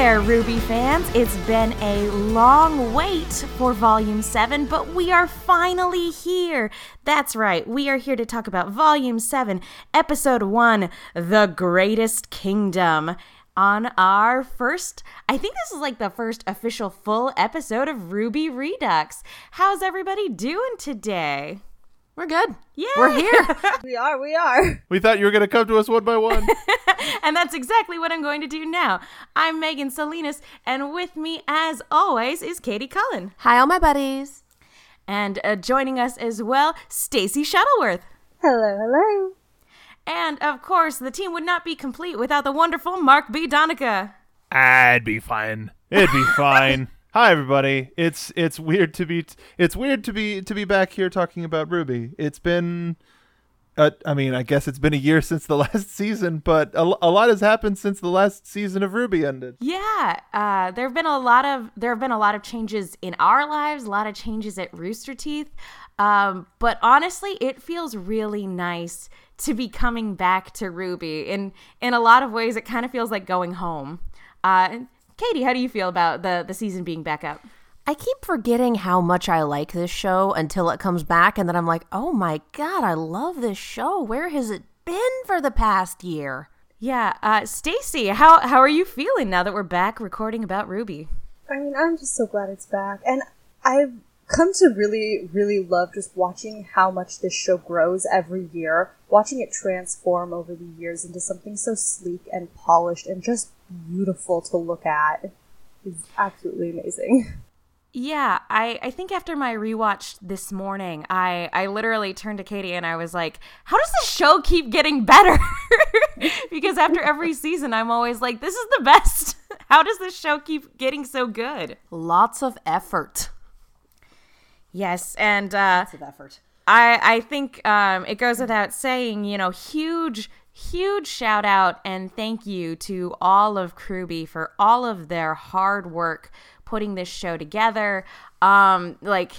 there, RWBY fans. It's been a long wait for Volume 7, but we are finally here. That's right, we are here to talk about Volume 7, Episode 1 The Greatest Kingdom. On our first, I think this is like the first official full episode of Ruby Redux. How's everybody doing today? We're good. Yeah. We're here. we are, we are. We thought you were going to come to us one by one. and that's exactly what I'm going to do now. I'm Megan Salinas, and with me, as always, is Katie Cullen. Hi, all my buddies. And uh, joining us as well, Stacy Shuttleworth. Hello, hello. And of course, the team would not be complete without the wonderful Mark B. Donica. I'd be fine. It'd be fine. Hi everybody. It's it's weird to be it's weird to be to be back here talking about RWBY. It's been uh, I mean, I guess it's been a year since the last season, but a, a lot has happened since the last season of RWBY ended. Yeah, uh, there have been a lot of there have been a lot of changes in our lives, a lot of changes at Rooster Teeth. Um, but honestly, it feels really nice to be coming back to RWBY. In in a lot of ways, it kind of feels like going home. Uh, Katie, how do you feel about the the season being back up? I keep forgetting how much I like this show until it comes back, and then I'm like, oh my god, I love this show. Where has it been for the past year? Yeah, uh, Stacy, how how are you feeling now that we're back recording about RWBY? I mean, I'm just so glad it's back, and I've come to really, really love just watching how much this show grows every year, watching it transform over the years into something so sleek and polished and just beautiful to look at is absolutely amazing. Yeah, I, I think after my rewatch this morning, I, I literally turned to Katie and I was like, how does the show keep getting better? because after every season, I'm always like, this is the best. How does this show keep getting so good? Lots of effort. Yes, and uh, Lots of effort. I, I think um, it goes without saying, you know, huge, huge shout out and thank you to all of CRWBY for all of their hard work putting this show together. Um, like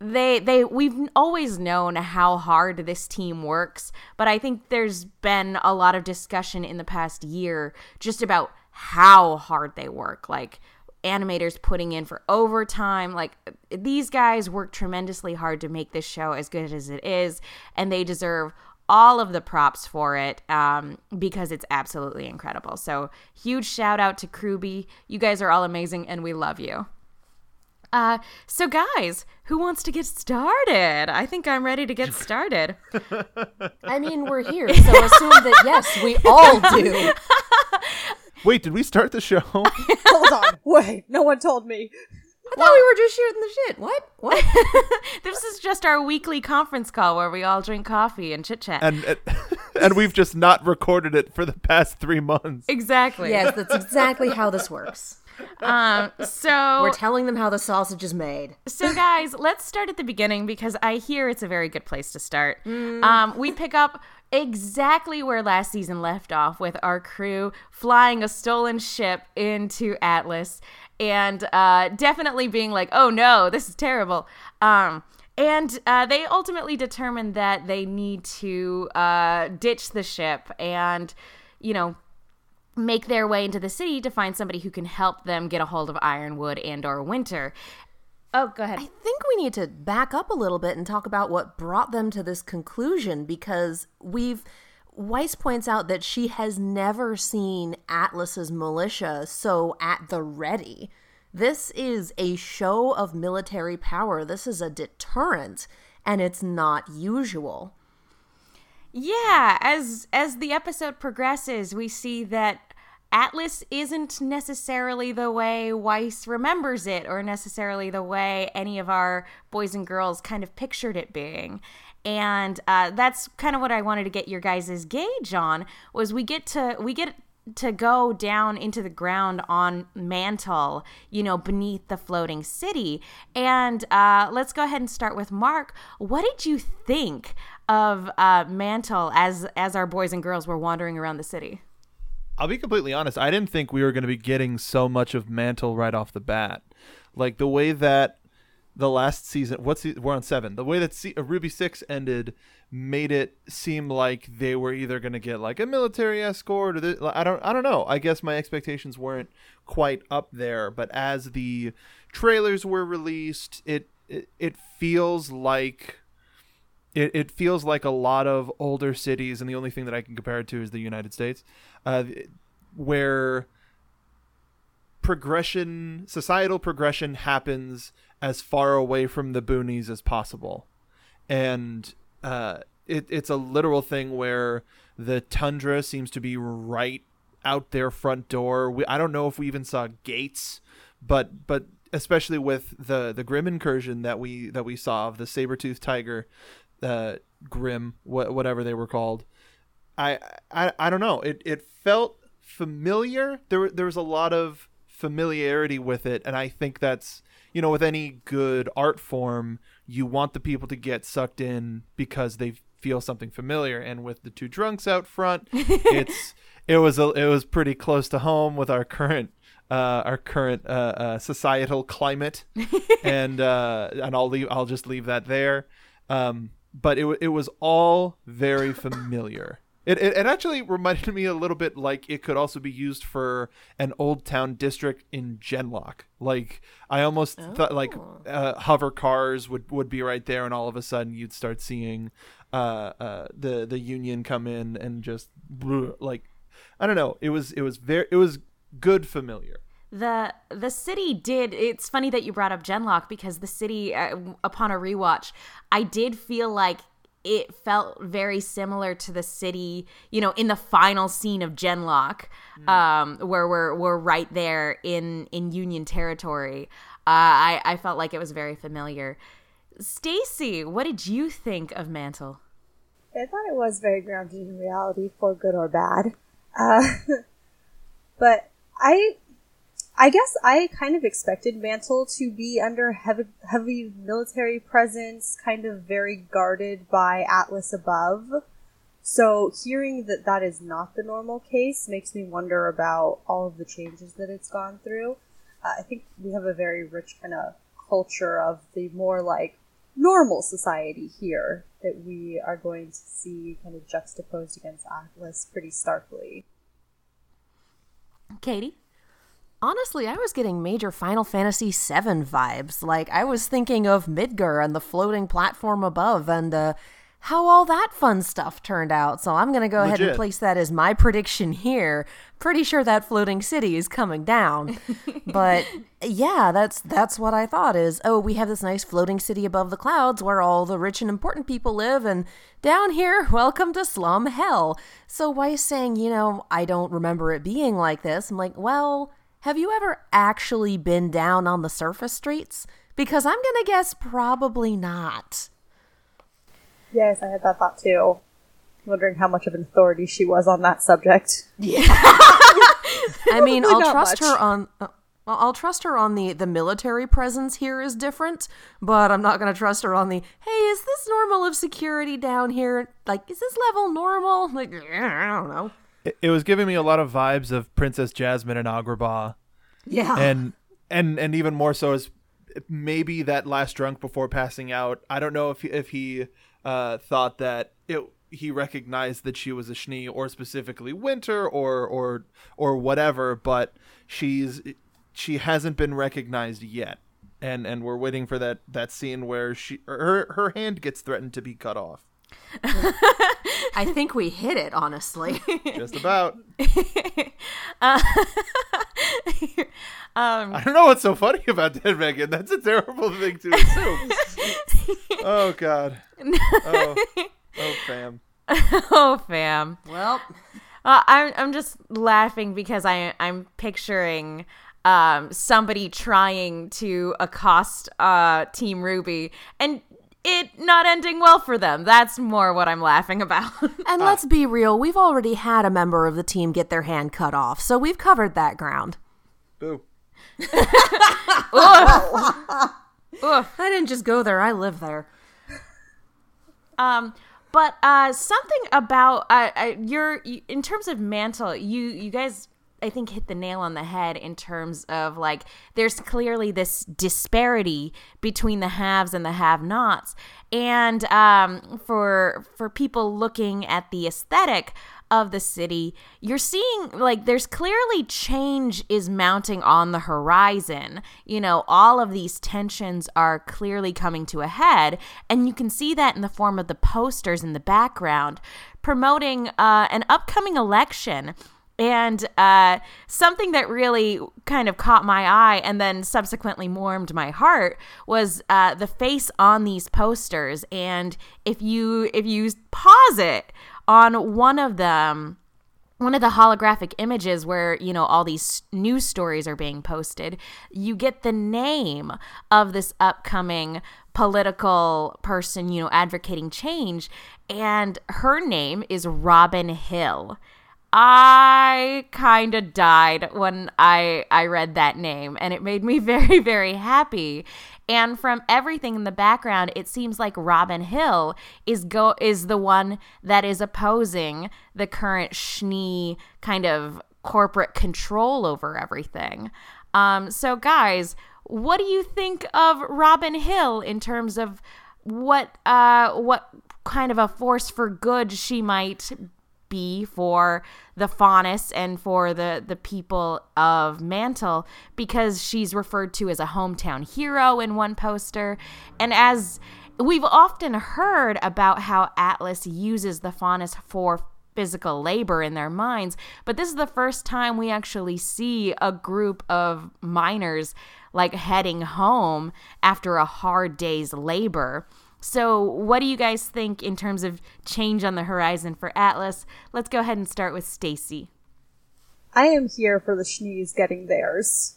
they they we've always known how hard this team works, but I think there's been a lot of discussion in the past year just about how hard they work. Like animators putting in for overtime. Like these guys work tremendously hard to make this show as good as it is, and they deserve all of the props for it um, because it's absolutely incredible. So huge shout out to CRWBY. You guys are all amazing, and we love you. Uh, so guys, who wants to get started? I think I'm ready to get started. I mean, we're here, so assume that yes, we all do. Wait, did we start the show? Hold on, wait, no one told me. I thought we were just shooting the shit. What? What? this is just our weekly conference call where we all drink coffee and chit chat. and and we've just not recorded it for the past 3 months. Exactly. yes, that's exactly how this works. Um, so We're telling them how the sausage is made. So, guys, let's start at the beginning because I hear it's a very good place to start. Um, we pick up exactly where last season left off with our crew flying a stolen ship into Atlas and uh, definitely being like, oh no, this is terrible. Um, and uh, they ultimately determine that they need to uh, ditch the ship and, you know, make their way into the city to find somebody who can help them get a hold of Ironwood and or Winter. Oh, go ahead. I think we need to back up a little bit and talk about what brought them to this conclusion because we've Weiss points out that she has never seen Atlas's militia so at the ready. This is a show of military power. This is a deterrent and it's not usual. Yeah, as as the episode progresses, we see that Atlas isn't necessarily the way Weiss remembers it or necessarily the way any of our boys and girls kind of pictured it being. And uh, that's kind of what I wanted to get your guys' gauge on was we get to we get to go down into the ground on Mantle, you know, beneath the floating city. And uh, let's go ahead and start with Mark. What did you think of uh, Mantle as as our boys and girls were wandering around the city? I'll be completely honest. I didn't think we were going to be getting so much of Mantle right off the bat. Like the way that the last season. What's the, we're on seven. The way that C, uh, RWBY Six ended made it seem like they were either going to get like a military escort or I don't I don't know. I guess my expectations weren't quite up there, but as the trailers were released, it it, it feels like it, it feels like a lot of older cities, and the only thing that I can compare it to is the United States, uh, where progression, societal progression happens as far away from the boonies as possible. And uh, it, it's a literal thing where the tundra seems to be right out their front door. We, I don't know if we even saw gates, but but especially with the the Grimm incursion that we that we saw of the saber tooth tiger, uh, Grimm wh- whatever they were called. I, I I don't know. It it felt familiar. There there was a lot of familiarity with it, and I think that's you know with any good art form, you want the people to get sucked in because they feel something familiar. And with the two drunks out front, it's it was a, it was pretty close to home with our current uh, our current uh, uh, societal climate, and uh, and I'll leave I'll just leave that there. Um, but it it was all very familiar. It, it, it actually reminded me a little bit like it could also be used for an old town district in gen:LOCK. Like I almost oh. thought like uh, hover cars would, would be right there, and all of a sudden you'd start seeing uh, uh, the the Union come in and just like I don't know. It was it was very it was good familiar the the city did it's funny that you brought up gen:LOCK because the city uh, upon a rewatch i did feel like it felt very similar to the city, you know, in the final scene of gen:LOCK, mm. um, where we're we're right there in in Union territory. Uh, I I felt like it was very familiar. Stacy, what did you think of Mantle? I thought it was very grounded in reality, for good or bad. Uh, but I I guess I kind of expected Mantle to be under heavy, heavy military presence, kind of very guarded by Atlas above. So hearing that that is not the normal case makes me wonder about all of the changes that it's gone through. Uh, I think we have a very rich kind of culture of the more like normal society here that we are going to see kind of juxtaposed against Atlas pretty starkly. Katie? Honestly, I was getting major Final Fantasy VII vibes. Like, I was thinking of Midgar and the floating platform above and uh, how all that fun stuff turned out. So I'm going to go Legit. ahead and place that as my prediction here. Pretty sure that floating city is coming down. but yeah, that's that's what I thought is, oh, we have this nice floating city above the clouds where all the rich and important people live and down here, welcome to slum hell. So Weiss saying, you know, I don't remember it being like this. I'm like, well, have you ever actually been down on the surface streets? Because I'm going to guess probably not. Yes, I had that thought too. Wondering how much of an authority she was on that subject. Yeah. I mean, I'll trust much. her on. Uh, I'll trust her on the the military presence here is different, but I'm not going to trust her on the hey, is this normal of security down here? Like, is this level normal? Like, I don't know it, it was giving me a lot of vibes of Princess Jasmine and Agrabah. Yeah. And and and even more so as maybe that last drunk before passing out. I don't know if if he uh, thought that it he recognized that she was a Schnee or specifically Winter or or or whatever, but she's she hasn't been recognized yet. And and we're waiting for that that scene where she her her hand gets threatened to be cut off. I think we hit it, honestly. Just about. Uh, um, I don't know what's so funny about Dead Megan. That's a terrible thing to assume. oh God. Oh, oh, fam. oh, fam. Well, uh, I'm I'm just laughing because I I'm picturing um somebody trying to accost uh Team RWBY and it not ending well for them. That's more what I'm laughing about. and let's be real, we've already had a member of the team get their hand cut off, so we've covered that ground. Boo. Oof. Oof. I didn't just go there, I live there. Um but uh something about uh, uh your in terms of mantle, you you guys I think hit the nail on the head in terms of like there's clearly this disparity between the haves and the have-nots, and um, for for people looking at the aesthetic of the city, you're seeing like there's clearly change is mounting on the horizon. You know, all of these tensions are clearly coming to a head, and you can see that in the form of the posters in the background promoting uh, an upcoming election. And uh, something that really kind of caught my eye and then subsequently warmed my heart was uh, the face on these posters. And if you if you pause it, on one of them one of the holographic images where you know all these news stories are being posted you get the name of this upcoming political person you know advocating change and her name is robin hill I kind of died when I I read that name and it made me very very happy. And from everything in the background, it seems like Robin Hill is go is the one that is opposing the current Schnee kind of corporate control over everything. Um, so guys, what do you think of Robin Hill in terms of what uh what kind of a force for good she might be for the Faunus and for the the people of Mantle because she's referred to as a hometown hero in one poster. And as we've often heard about how Atlas uses the Faunus for physical labor in their mines but this is the first time we actually see a group of miners like heading home after a hard day's labor so, what do you guys think in terms of change on the horizon for Atlas? Let's go ahead and start with Stacy. I am here for the Schnees getting theirs.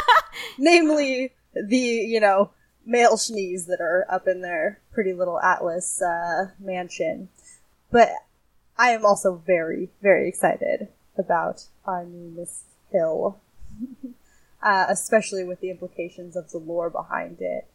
Namely, the, you know, male Schnees that are up in their pretty little Atlas uh, mansion. But I am also very, very excited about our new Miss Hill. uh, especially with the implications of the lore behind it.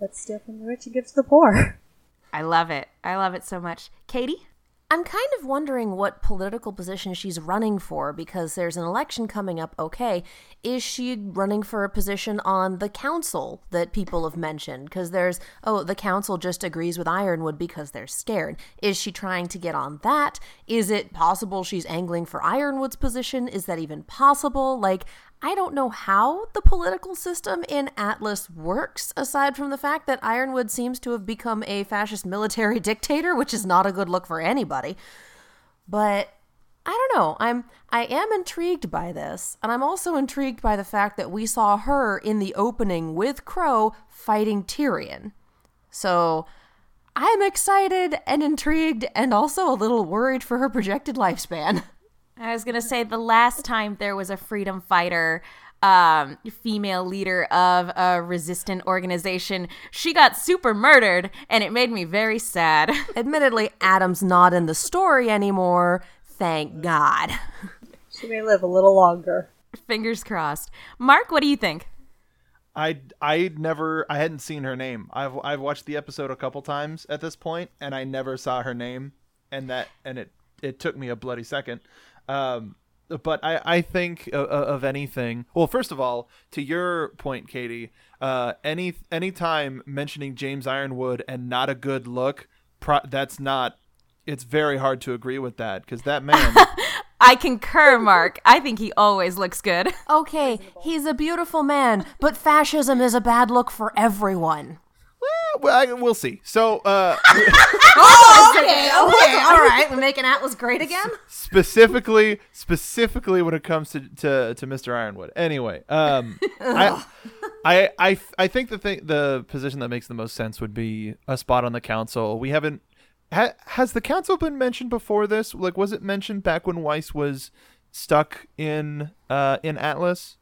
Let's steal from the rich and give to the poor. I love it. I love it so much. Katie? I'm kind of wondering what political position she's running for because there's an election coming up. Okay, is she running for a position on the council that people have mentioned? Because there's, oh, the council just agrees with Ironwood because they're scared. Is she trying to get on that? Is it possible she's angling for Ironwood's position? Is that even possible? Like, I don't know how the political system in Atlas works, aside from the fact that Ironwood seems to have become a fascist military dictator, which is not a good look for anybody. But I don't know. I'm I am intrigued by this, and I'm also intrigued by the fact that we saw her in the opening with Crow fighting Tyrian. So I'm excited and intrigued and also a little worried for her projected lifespan. I was gonna say the last time there was a freedom fighter um, female leader of a resistant organization. She got super murdered, and it made me very sad. Admittedly, Adam's not in the story anymore. Thank God. She may live a little longer. Fingers crossed. Mark, what do you think? I I never I hadn't seen her name. I've I've watched the episode a couple times at this point, and I never saw her name, and that and it it took me a bloody second. Um, but I, I think of, of, anything. Well, first of all, to your point, Katie, uh, any any time mentioning James Ironwood and not a good look, pro- that's not. It's very hard to agree with that because that man. I concur, Mark. I think he always looks good. Okay, he's a beautiful man, but fascism is a bad look for everyone. Well, I, we'll see. So, uh, oh, okay, okay, all right. We're making Atlas great again. Specifically, specifically when it comes to to, to Mr. Ironwood. Anyway, um, I, I, I, I think the thing, the position that makes the most sense would be a spot on the council. We haven't. Ha, has the council been mentioned before this? Like, was it mentioned back when Weiss was stuck in uh in Atlas?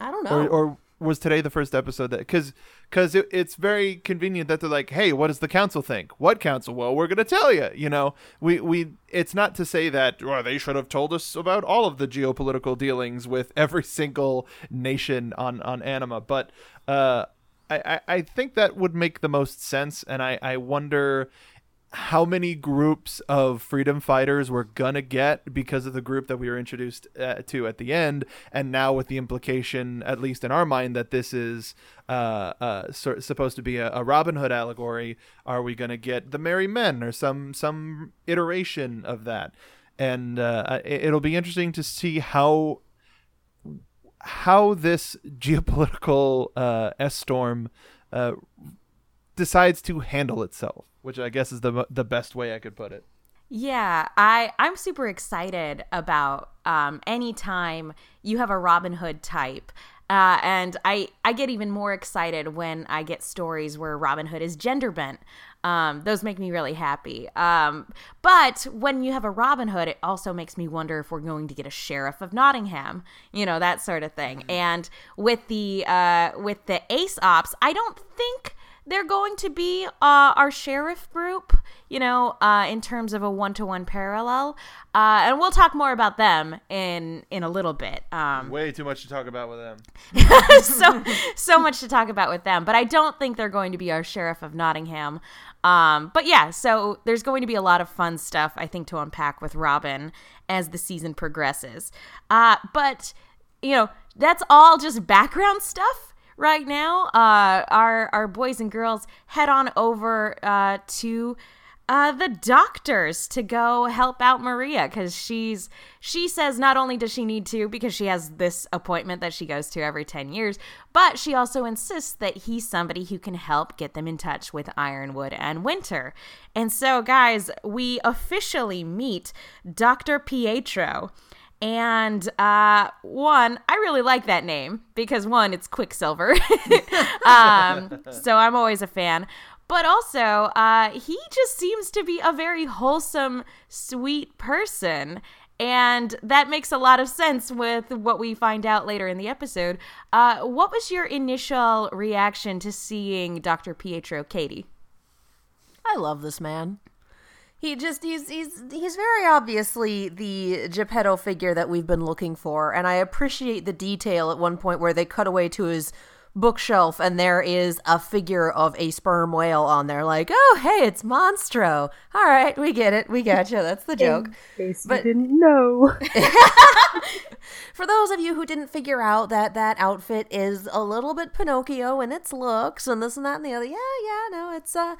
I don't know. Or, or was today the first episode that because because it, it's very convenient that they're like hey what does the council think? What council? Well we're gonna tell you you know? We we it's not to say that well, they should have told us about all of the geopolitical dealings with every single nation on on anima but uh I, I think that would make the most sense and I, I wonder how many groups of freedom fighters we're gonna get because of the group that we were introduced uh, to at the end, and now with the implication, at least in our mind, that this is uh, uh, so, supposed to be a, a Robin Hood allegory. Are we gonna get the Merry Men or some some iteration of that? And uh, it, it'll be interesting to see how how this geopolitical uh, S storm uh, decides to handle itself, which I guess is the the best way I could put it. Yeah, I I'm super excited about um, anytime you have a Robin Hood type. Uh, and I, I get even more excited when I get stories where Robin Hood is gender bent. Um, those make me really happy. Um, but when you have a Robin Hood, it also makes me wonder if we're going to get a sheriff of Nottingham, you know, that sort of thing. And with the uh, with the Ace Ops, I don't think they're going to be uh, our sheriff group, you know, uh, in terms of a one to one parallel. Uh, and we'll talk more about them in in a little bit. Um, Way too much to talk about with them. so so much to talk about with them, but I don't think they're going to be our sheriff of Nottingham. Um, but yeah, so there's going to be a lot of fun stuff I think to unpack with Robin as the season progresses. Uh, but you know, that's all just background stuff right now. Uh, our our boys and girls head on over uh, to uh, the doctors to go help out Maria because she's she says not only does she need to because she has this appointment that she goes to every 10 years but she also insists that he's somebody who can help get them in touch with Ironwood and Winter and so guys we officially meet Dr. Pietro and uh, one, I really like that name because one, it's Quicksilver. um, so I'm always a fan. But also, uh, he just seems to be a very wholesome, sweet person. And that makes a lot of sense with what we find out later in the episode. Uh, what was your initial reaction to seeing Dr. Pietro Katie? I love this man he just he's he's he's very obviously the Geppetto figure that we've been looking for, and I appreciate the detail at one point where they cut away to his bookshelf and there is a figure of a sperm whale on there like oh hey it's monstro. All right we get it we got you that's the joke. In case but you didn't know. For those of you who didn't figure out that that outfit is a little bit pinocchio in its looks and this and that and the other yeah yeah no it's uh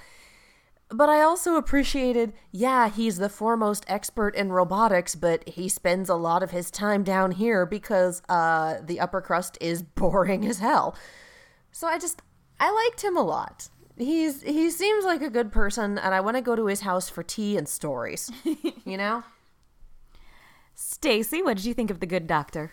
but I also appreciated, yeah, he's the foremost expert in robotics, but he spends a lot of his time down here because uh, the upper crust is boring as hell. So I just, I liked him a lot. He's he seems like a good person, and I want to go to his house for tea and stories. you know. Stacy, what did you think of the good doctor?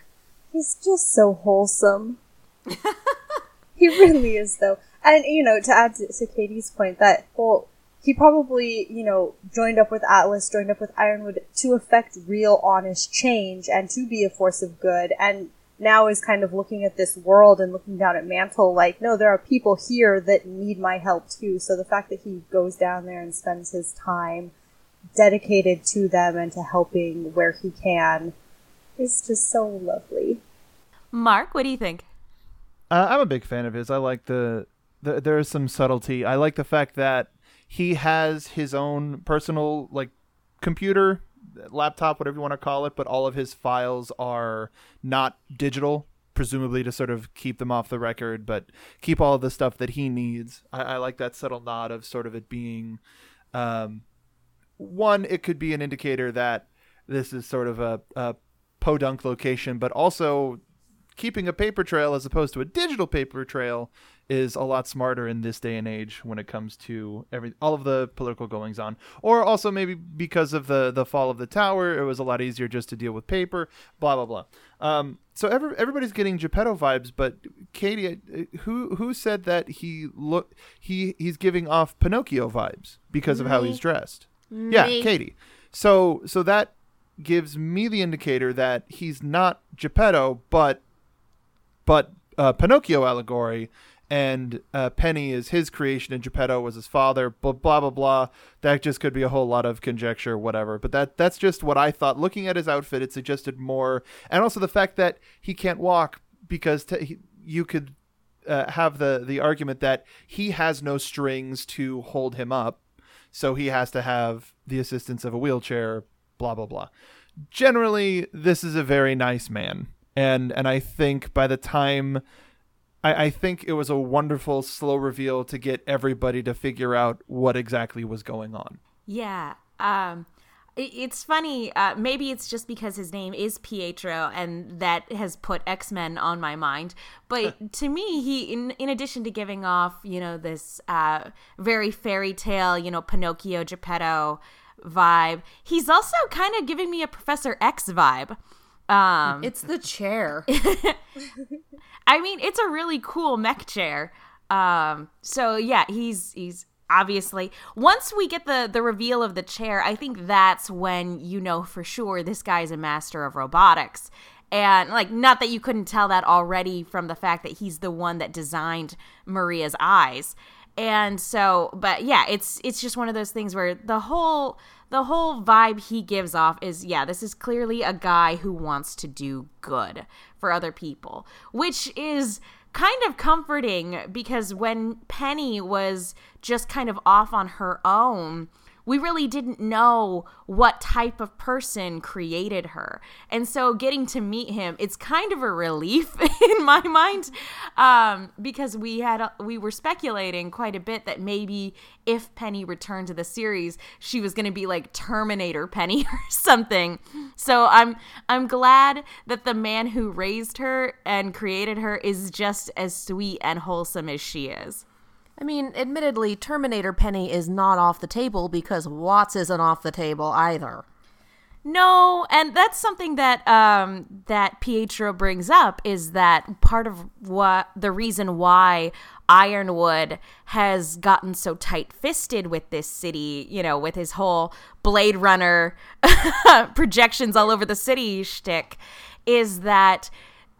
He's just so wholesome. he really is, though. And you know, to add to, to Katie's point, that whole he probably, you know, joined up with Atlas, joined up with Ironwood to effect real honest change and to be a force of good. And now is kind of looking at this world and looking down at Mantle like, no, there are people here that need my help too. So the fact that he goes down there and spends his time dedicated to them and to helping where he can is just so lovely. Mark, what do you think? Uh, I'm a big fan of his. I like the, the there is some subtlety. I like the fact that he has his own personal like computer laptop whatever you want to call it but all of his files are not digital presumably to sort of keep them off the record but keep all the stuff that he needs. I, I like that subtle nod of sort of it being um, one it could be an indicator that this is sort of a, a podunk location but also keeping a paper trail as opposed to a digital paper trail is a lot smarter in this day and age when it comes to every all of the political goings on. Or also maybe because of the the fall of the tower it was a lot easier just to deal with paper blah blah blah. Um, so every, everybody's getting Geppetto vibes but Katie uh, who who said that he look he he's giving off Pinocchio vibes because of how he's dressed? Me. yeah Katie. So so that gives me the indicator that he's not Geppetto but but uh, Pinocchio allegory and uh, Penny is his creation and Geppetto was his father. Blah blah blah blah. That just could be a whole lot of conjecture, whatever. But that that's just what I thought. Looking at his outfit, it suggested more, and also the fact that he can't walk because t- he, you could uh, have the the argument that he has no strings to hold him up. so he has to have the assistance of a wheelchair. Blah blah blah. Generally, this is a very nice man, and and I think by the time I, I think it was a wonderful slow reveal to get everybody to figure out what exactly was going on. Yeah. Um, it's funny. Uh, maybe it's just because his name is Pietro, and that has put X Men on my mind. But to me, he, in in addition to giving off, you know, this uh, very fairy tale, you know, Pinocchio Geppetto vibe, he's also kind of giving me a Professor X vibe. Um, It's the chair. I mean, it's a really cool mech chair. Um, so yeah, he's he's obviously once we get the the reveal of the chair, I think that's when you know for sure this guy's a master of robotics. And like not that you couldn't tell that already from the fact that he's the one that designed Maria's eyes. And so, but yeah, it's it's just one of those things where the whole the whole vibe he gives off is yeah, this is clearly a guy who wants to do good for other people, which is kind of comforting because when Penny was just kind of off on her own, we really didn't know what type of person created her. And so getting to meet him, it's kind of a relief in my mind um, because we had we were speculating quite a bit that maybe if Penny returned to the series, she was going to be like Terminator Penny or something. So I'm I'm glad that the man who raised her and created her is just as sweet and wholesome as she is. I mean, admittedly, Terminator Penny is not off the table because Watts isn't off the table either. No, and that's something that um, that Pietro brings up is that part of what the reason why Ironwood has gotten so tight-fisted with this city, you know, with his whole Blade Runner projections all over the city shtick, is that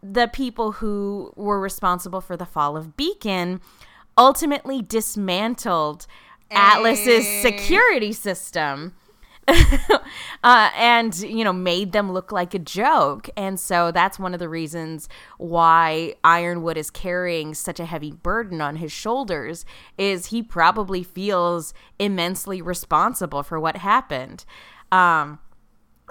the people who were responsible for the fall of Beacon ultimately dismantled Atlas's security system. uh, and you know made them look like a joke and so that's one of the reasons why ironwood is carrying such a heavy burden on his shoulders is he probably feels immensely responsible for what happened um,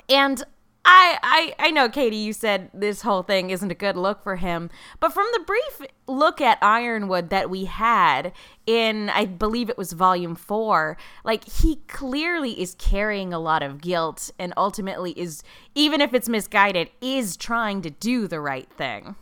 and I, I I know Katie you said this whole thing isn't a good look for him but from the brief look at Ironwood that we had in I believe it was volume 4 like he clearly is carrying a lot of guilt and ultimately is even if it's misguided is trying to do the right thing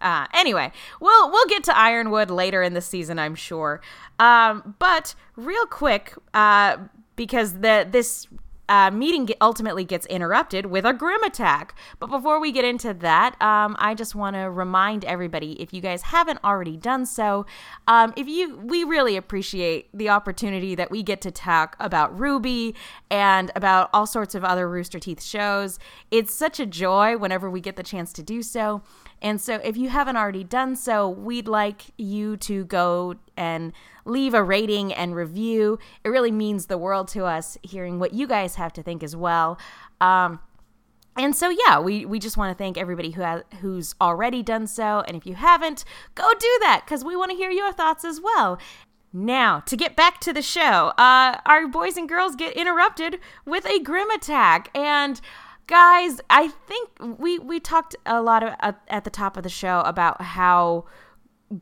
uh, anyway, we'll we'll get to Ironwood later in the season, I'm sure. Um, but real quick, uh, because the this uh, meeting ultimately gets interrupted with a Grimm attack. But before we get into that, um, I just want to remind everybody, if you guys haven't already done so, um, if you, we really appreciate the opportunity that we get to talk about RWBY and about all sorts of other Rooster Teeth shows. It's such a joy whenever we get the chance to do so. And so, if you haven't already done so, we'd like you to go and leave a rating and review. It really means the world to us hearing what you guys have to think as well. Um, and so, yeah, we, we just want to thank everybody who has, who's already done so. And if you haven't, go do that because we want to hear your thoughts as well. Now, to get back to the show, uh, our boys and girls get interrupted with a Grimm attack. And guys i think we we talked a lot of, uh, at the top of the show about how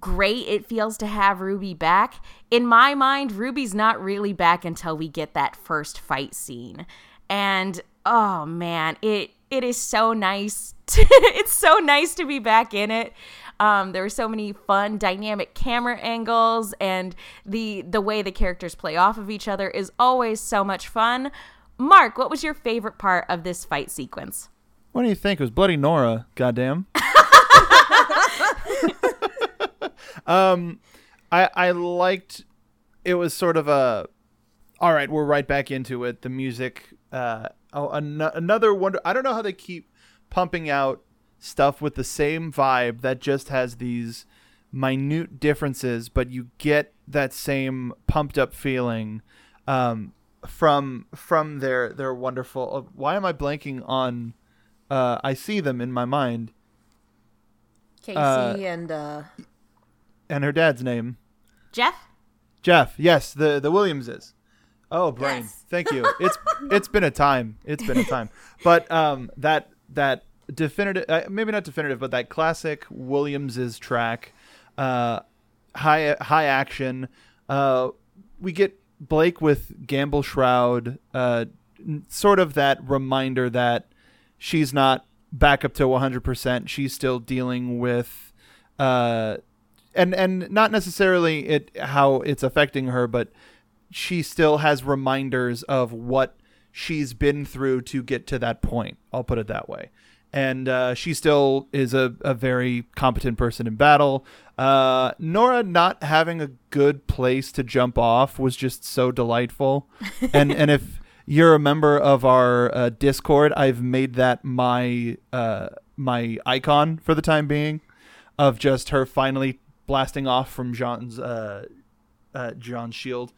great it feels to have RWBY back. In my mind RWBY's not really back until we get that first fight scene. And oh man it it is so nice to, it's so nice to be back in it. Um, there are so many fun dynamic camera angles and the the way the characters play off of each other is always so much fun Mark, what was your favorite part of this fight sequence? What do you think? It was Bloody Nora, goddamn. um, I I liked. It was sort of a. All right, we're right back into it. The music. Uh, oh, an- another wonder. I don't know how they keep pumping out stuff with the same vibe that just has these minute differences, but you get that same pumped up feeling. Um, from from their their wonderful. Uh, why am I blanking on? Uh, I see them in my mind. Casey uh, and uh, and her dad's name. Jeff. Jeff, yes, the the Williamses. Oh, brain. Yes. Thank you. It's it's been a time. It's been a time. But um, that that definitive, uh, maybe not definitive, but that classic Williams's track, uh, high high action. Uh, we get Blake with Gambol Shroud. Uh, sort of that reminder that she's not back up to 100%. She's still dealing with uh and and not necessarily it how it's affecting her, but she still has reminders of what she's been through to get to that point. I'll put it that way. And uh, she still is a, a very competent person in battle. Uh, Nora not having a good place to jump off was just so delightful. and and if you're a member of our uh, Discord, I've made that my uh, my icon for the time being, of just her finally blasting off from Jaune's uh, uh, Jaune's shield.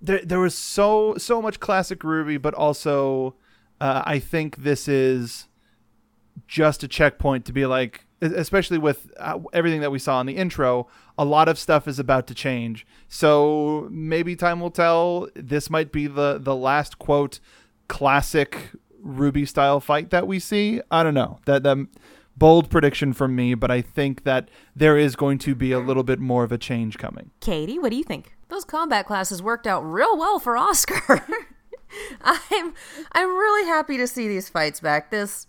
There, there was so so much classic RWBY, but also uh, I think this is just a checkpoint to be like, especially with uh, everything that we saw in the intro, a lot of stuff is about to change. So maybe time will tell. This might be the the last quote classic RWBY style fight that we see. I don't know. That that bold prediction from me, but I think that there is going to be a little bit more of a change coming. Katie, what do you think? Those combat classes worked out real well for Oscar. I'm I'm really happy to see these fights back. This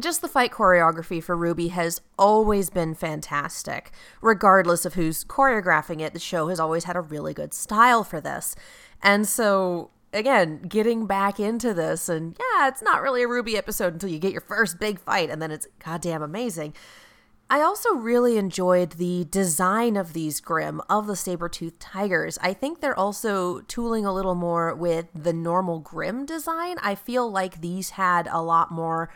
just the fight choreography for RWBY has always been fantastic. Regardless of who's choreographing it, the show has always had a really good style for this. And so again, getting back into this and yeah, it's not really a RWBY episode until you get your first big fight and then it's goddamn amazing. I also really enjoyed the design of these Grimm, of the saber-toothed tigers. I think they're also tooling a little more with the normal Grimm design. I feel like these had a lot more,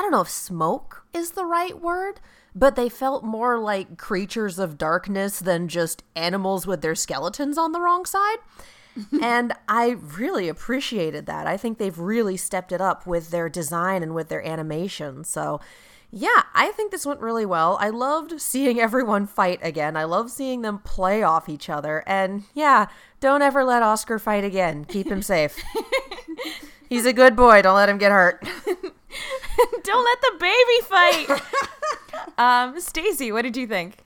I don't know if smoke is the right word, but they felt more like creatures of darkness than just animals with their skeletons on the wrong side. and I really appreciated that. I think they've really stepped it up with their design and with their animation. So, yeah, I think this went really well. I loved seeing everyone fight again. I love seeing them play off each other. And yeah, don't ever let Oscar fight again. Keep him safe. He's a good boy. Don't let him get hurt. Don't let the baby fight. um, Stacy, what did you think?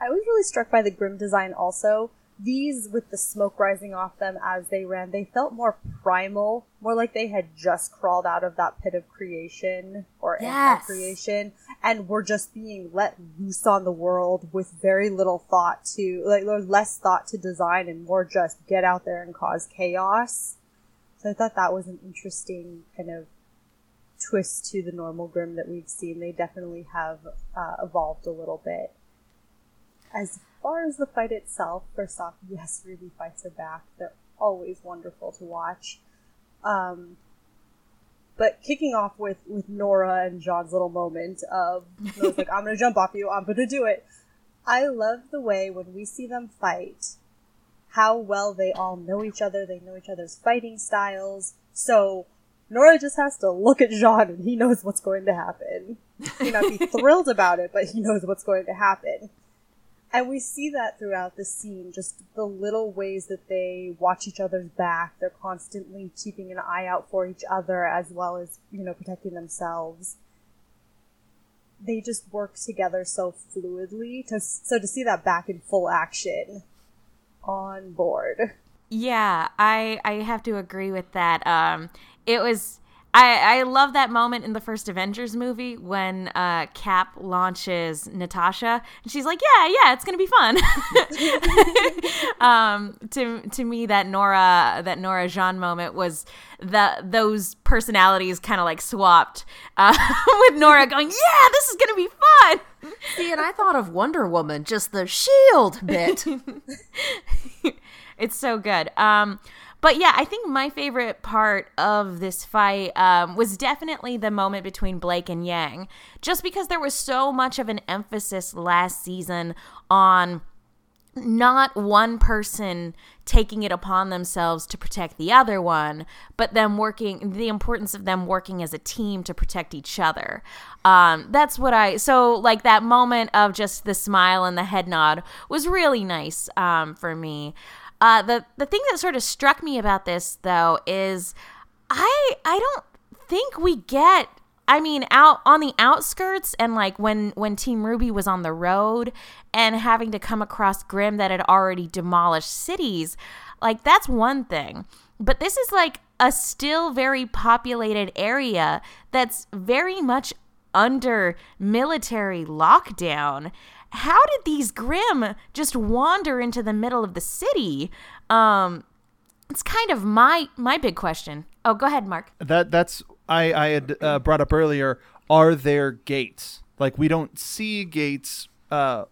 I was really struck by the Grimm design also. These, with the smoke rising off them as they ran, they felt more primal, more like they had just crawled out of that pit of creation or Yes. anti-creation and were just being let loose on the world with very little thought to, like, or less thought to design and more just get out there and cause chaos. So I thought that was an interesting kind of twist to the normal Grimm that we've seen. They definitely have uh, evolved a little bit. As far as the fight itself, first off, yes, Ruby fights are back. They're always wonderful to watch. Um, but kicking off with, with Nora and Jaune's little moment of, like, I'm gonna jump off you, I'm gonna do it. I love the way when we see them fight, how well they all know each other, they know each other's fighting styles. So Nora just has to look at Jaune and he knows what's going to happen. He may not be thrilled about it, but he knows what's going to happen. And we see that throughout the scene, just the little ways that they watch each other's back. They're constantly keeping an eye out for each other as well as, you know, protecting themselves. They just work together so fluidly. To, so to see that back in full action, on board. Yeah, I I have to agree with that. Um, it was I I love that moment in the first Avengers movie when uh, Cap launches Natasha and she's like, yeah, yeah, it's gonna be fun. um, to to me, that Nora that Nora Jaune moment was the those personalities kind of like swapped uh, with Nora going, yeah, this is gonna be fun. See, and I thought of Wonder Woman, just the shield bit. it's so good. Um, but yeah, I think my favorite part of this fight um, was definitely the moment between Blake and Yang, just because there was so much of an emphasis last season on not one person taking it upon themselves to protect the other one, but them working, the importance of them working as a team to protect each other. Um, that's what I, so like that moment of just the smile and the head nod was really nice um, for me. Uh, the the thing that sort of struck me about this though is I I don't think we get I mean out on the outskirts and like when when Team RWBY was on the road and having to come across Grimm that had already demolished cities, like that's one thing. But this is like a still very populated area that's very much under military lockdown. How did these Grimm just wander into the middle of the city? Um, it's kind of my my big question. Oh, go ahead, Mark. That that's I I had uh, brought up earlier. Are there gates? Like we don't see gates uh,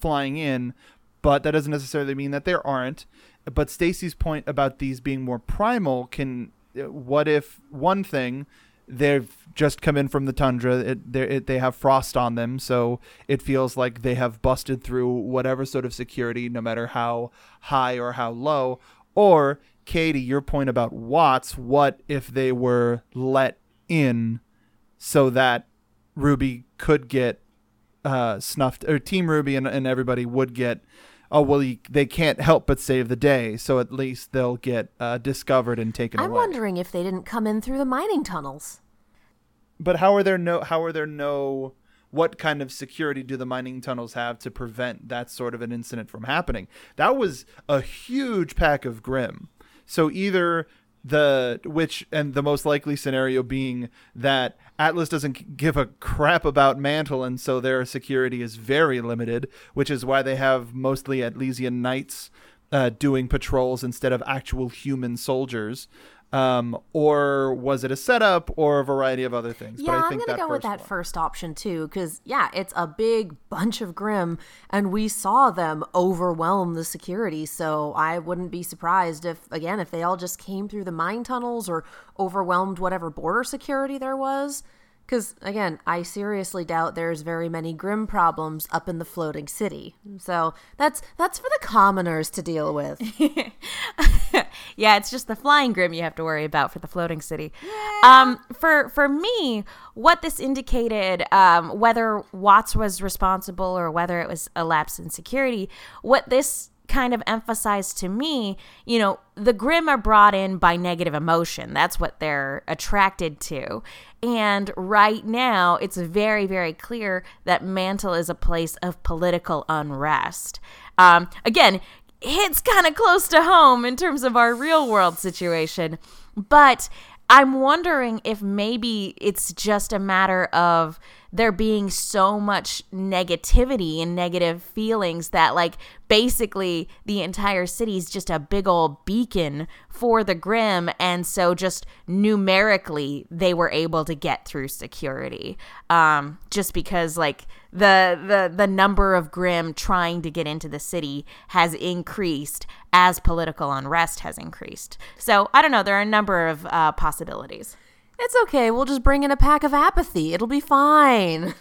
flying in, but that doesn't necessarily mean that there aren't. But Stacy's point about these being more primal can. uh, What if one thing they've just come in from the tundra. It, it, they have frost on them, so it feels like they have busted through whatever sort of security, no matter how high or how low. Or Katie, your point about Watts. What if they were let in so that Ruby could get uh, snuffed, or Team RWBY and, and everybody would get. Oh well, you, they can't help but save the day, so at least they'll get uh, discovered and taken I'm away. wondering if they didn't come in through the mining tunnels. But how are there no how are there no what kind of security do the mining tunnels have to prevent that sort of an incident from happening? That was a huge pack of Grimm. So either the which and the most likely scenario being that Atlas doesn't give a crap about Mantle and so their security is very limited, which is why they have mostly Atlesian knights uh, doing patrols instead of actual human soldiers. Um, or was it a setup or a variety of other things? Yeah, but I I'm think gonna go with that one. first option too, because yeah, it's a big bunch of Grimm, and we saw them overwhelm the security. So I wouldn't be surprised if, again, if they all just came through the mine tunnels or overwhelmed whatever border security there was. Because again, I seriously doubt there's very many Grimm problems up in the floating city. So that's that's for the commoners to deal with. yeah, it's just the flying Grimm you have to worry about for the floating city. Um, for for me, what this indicated, um, whether Watts was responsible or whether it was a lapse in security, what this kind of emphasized to me, you know, the Grimm are brought in by negative emotion. That's what they're attracted to. And right now, it's very, very clear that Mantle is a place of political unrest. Um, again, hits kind of close to home in terms of our real world situation. But I'm wondering if maybe it's just a matter of there being so much negativity and negative feelings that, like, basically the entire city is just a big old beacon for the Grimm. And so, just numerically, they were able to get through security. Um, just because, like, the, the the number of Grimm trying to get into the city has increased as political unrest has increased so i don't know there are a number of uh, possibilities it's okay. We'll just bring in a pack of apathy. It'll be fine.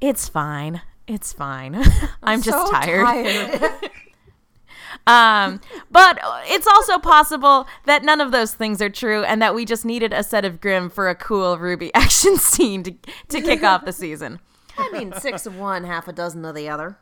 it's fine it's fine i'm just So tired um but it's also possible that none of those things are true and that we just needed a set of Grimm for a cool ruby action scene to, to kick off the season I mean, six of one, half a dozen of the other.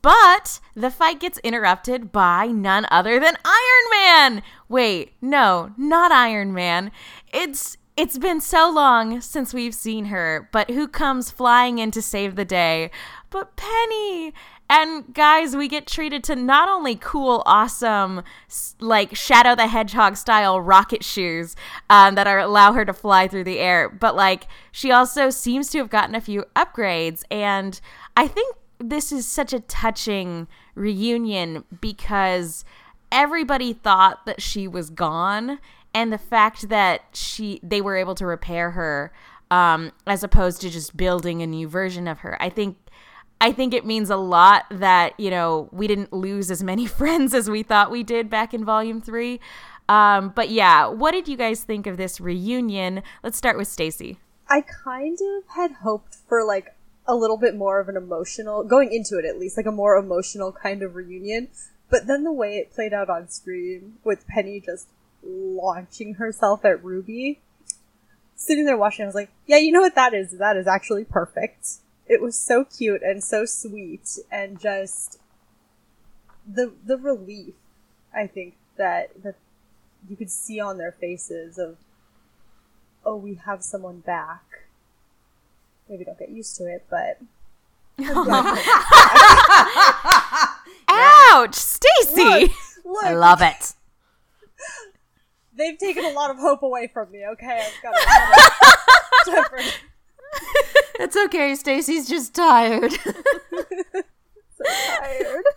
But the fight gets interrupted by none other than Iron Man. Wait, no, not Iron Man. It's it's been so long since we've seen her, but who comes flying in to save the day? But Penny. And guys, we get treated to not only cool, awesome, like Shadow the Hedgehog style rocket shoes um, that are allow her to fly through the air, but like she also seems to have gotten a few upgrades. And I think this is such a touching reunion because everybody thought that she was gone and the fact that she they were able to repair her um, as opposed to just building a new version of her. I think i think it means a lot that you know we didn't lose as many friends as we thought we did back in volume three. Um, but yeah what did you guys think of this reunion? Let's start with stacy. I kind of had hoped for like a little bit more of an emotional, going into it at least, like a more emotional kind of reunion. But then the way it played out on screen with Penny just launching herself at Ruby, sitting there watching, I was like, yeah, you know what that is? That is actually perfect. It was so cute and so sweet and just the the relief I think that that you could see on their faces of, oh, we have someone back. Maybe don't get used to it, but Ouch, Stacy. I love it. They've taken a lot of hope away from me. Okay, I've got to temper. It's okay. Stacy's just tired. tired.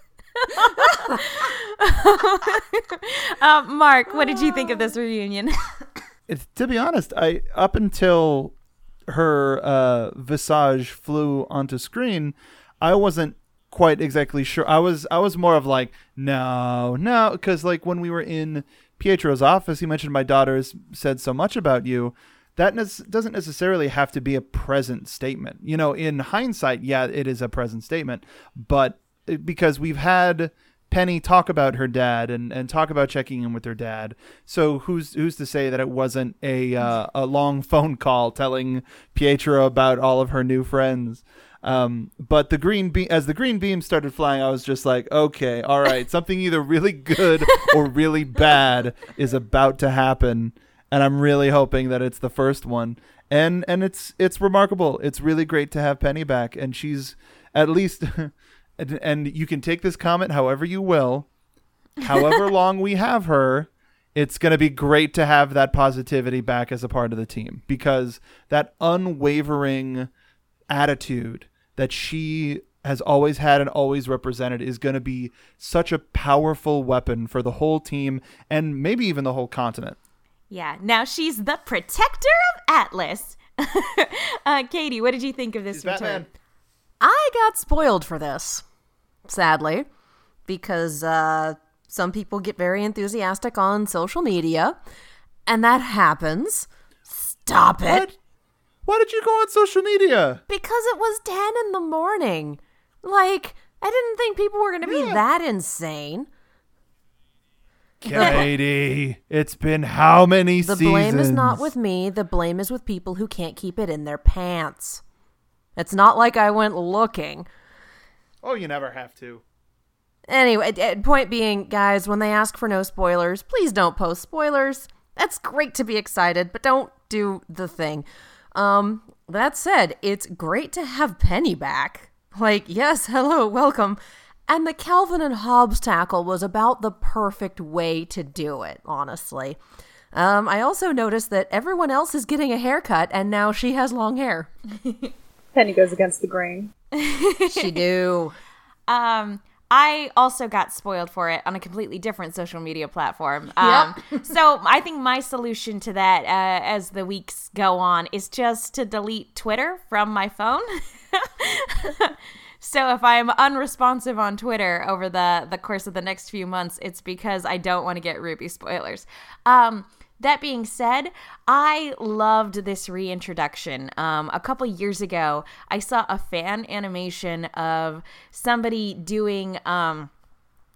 Uh, Mark, what did you think of this reunion? It's, to be honest, I up until her uh, visage flew onto screen, I wasn't quite exactly sure. I was I was more of like no, no, because like when we were in Pietro's office, he mentioned my daughter's said so much about you. That ne- doesn't necessarily have to be a present statement. You know, in hindsight, yeah, it is a present statement, but uh, because we've had Penny talk about her dad and, and talk about checking in with her dad. So who's who's to say that it wasn't a uh, a long phone call telling Pietro about all of her new friends? Um, but the green beam, as the green beam started flying, I was just like, okay, all right, something either really good or really bad is about to happen, and I'm really hoping that it's the first one. And and it's it's remarkable. It's really great to have Penny back, and she's at least. and, and you can take this comment however you will. However long we have her, it's going to be great to have that positivity back as a part of the team because that unwavering attitude that she has always had and always represented is going to be such a powerful weapon for the whole team and maybe even the whole continent. yeah, now she's the protector of Atlas. uh, Katie, what did you think of this return? I got spoiled for this, sadly, because uh, some people get very enthusiastic on social media, and that happens. Stop it. What? Why did you go on social media? Because it was 10 in the morning. Like, I didn't think people were going to be that insane. Katie, it's been how many The seasons? The blame is not with me. The blame is with people who can't keep it in their pants. It's not like I went looking. Oh, you never have to. Anyway, d- point being, guys, when they ask for no spoilers, please don't post spoilers. That's great to be excited, but don't do the thing. Um, that said, it's great to have Penny back. Like, yes, hello, welcome. And the Calvin and Hobbes tackle was about the perfect way to do it, honestly. Um, I also noticed that everyone else is getting a haircut, and now she has long hair. Penny goes against the grain. She do. Um, I also got spoiled for it on a completely different social media platform. Um, so I think my solution to that, uh, as the weeks go on, is just to delete Twitter from my phone. so if I'm unresponsive on Twitter over the the course of the next few months, it's because I don't want to get RWBY spoilers. Um, that being said, I loved this reintroduction. Um, a couple years ago, I saw a fan animation of somebody doing. Um,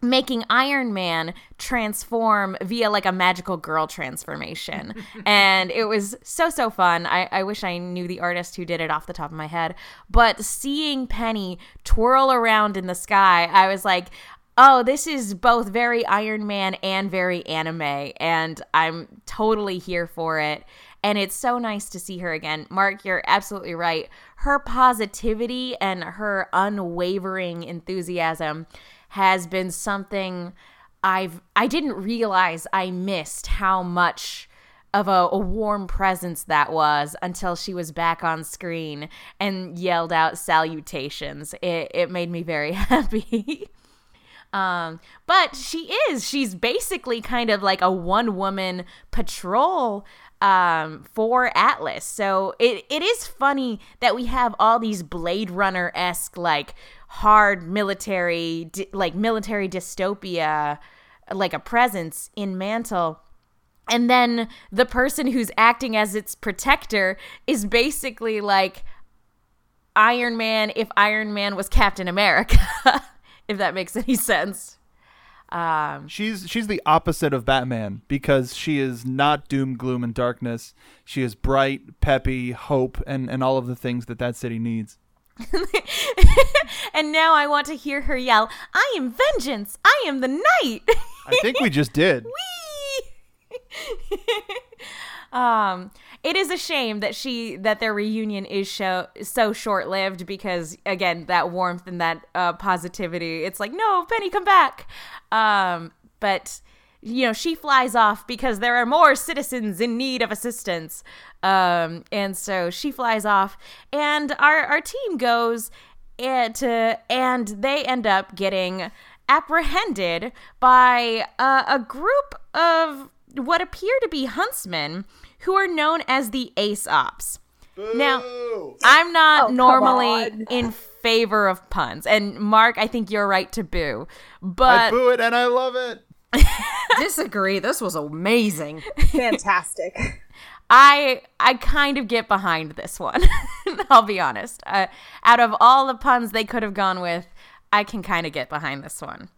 making Iron Man transform via like a magical girl transformation. and it was so, so fun. I, I wish I knew the artist who did it off the top of my head. But seeing Penny twirl around in the sky, I was like, oh, this is both very Iron Man and very anime. And I'm totally here for it. And it's so nice to see her again. Mark, you're absolutely right. Her positivity and her unwavering enthusiasm has been something I've I didn't realize I missed how much of a, a warm presence that was until she was back on screen and yelled out salutations. It it made me very happy. Um, but she is. She's basically kind of like a one woman patrol um, for Atlas. So it, it is funny that we have all these Blade Runner esque, like hard military, di- like military dystopia, like a presence in Mantle. And then the person who's acting as its protector is basically like Iron Man if Iron Man was Captain America, if that makes any sense. Um, She's she's the opposite of Batman because she is not doom, gloom, and darkness. She is bright, peppy, hope, and and all of the things that that city needs. and now I want to hear her yell, I am vengeance! I am the night! I think we just did. um it is a shame that she that their reunion is show, so short lived because again that warmth and that uh, positivity it's like no penny come back. Um but you know she flies off because there are more citizens in need of assistance. Um and so she flies off and our our team goes and to and they end up getting apprehended by uh, a group of what appear to be huntsmen who are known as the Ace Ops. Now, I'm not Oh, normally in favor of puns, and Mark, I think you're right to boo. I But boo it and I love it. Disagree. This was amazing. Fantastic. I I kind of get behind this one. I'll be honest. Uh, out of all the puns they could have gone with, I can kind of get behind this one.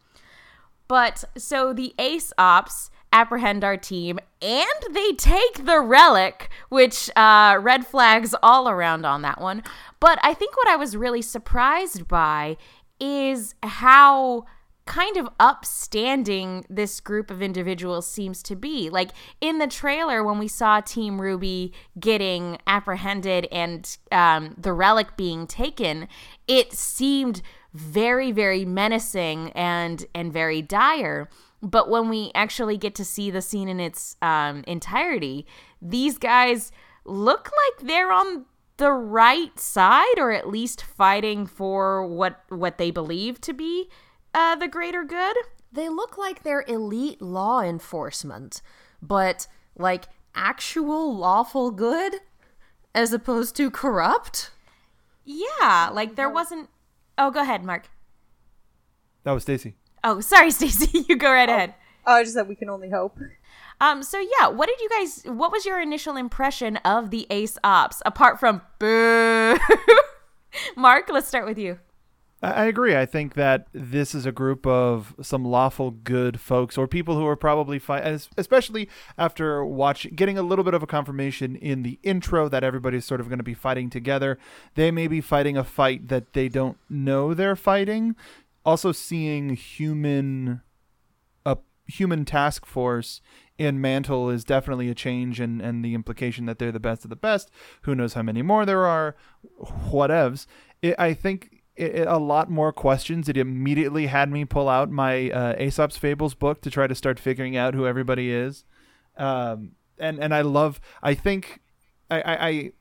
But so the Ace Ops apprehend our team and they take the relic, which uh, red flags all around on that one. But I think what I was really surprised by is how kind of upstanding this group of individuals seems to be. Like in the trailer, when we saw Team RWBY getting apprehended and um, the relic being taken, it seemed very, very menacing and and very dire. But when we actually get to see the scene in its um, entirety, these guys look like they're on the right side, or at least fighting for what what they believe to be uh, the greater good. They look like they're elite law enforcement, but like actual lawful good as opposed to corrupt. Yeah, like there wasn't. Oh, go ahead, Mark. That was Stacy. Oh, sorry, Stacey. You go right ahead. Oh, just that we can only hope. Um. So yeah, what did you guys? What was your initial impression of the Ace Ops apart from boo? Mark, let's start with you. I I agree. I think that this is a group of some lawful good folks or people who are probably fight, especially after watch getting a little bit of a confirmation in the intro that everybody's sort of going to be fighting together. They may be fighting a fight that they don't know they're fighting. Also, seeing human a human task force in Mantle is definitely a change, and and the implication that they're the best of the best. Who knows how many more there are? Whatevs. It, I think it, it- a lot more questions. It immediately had me pull out my uh, Aesop's Fables book to try to start figuring out who everybody is. Um, and and I love. I think I I. I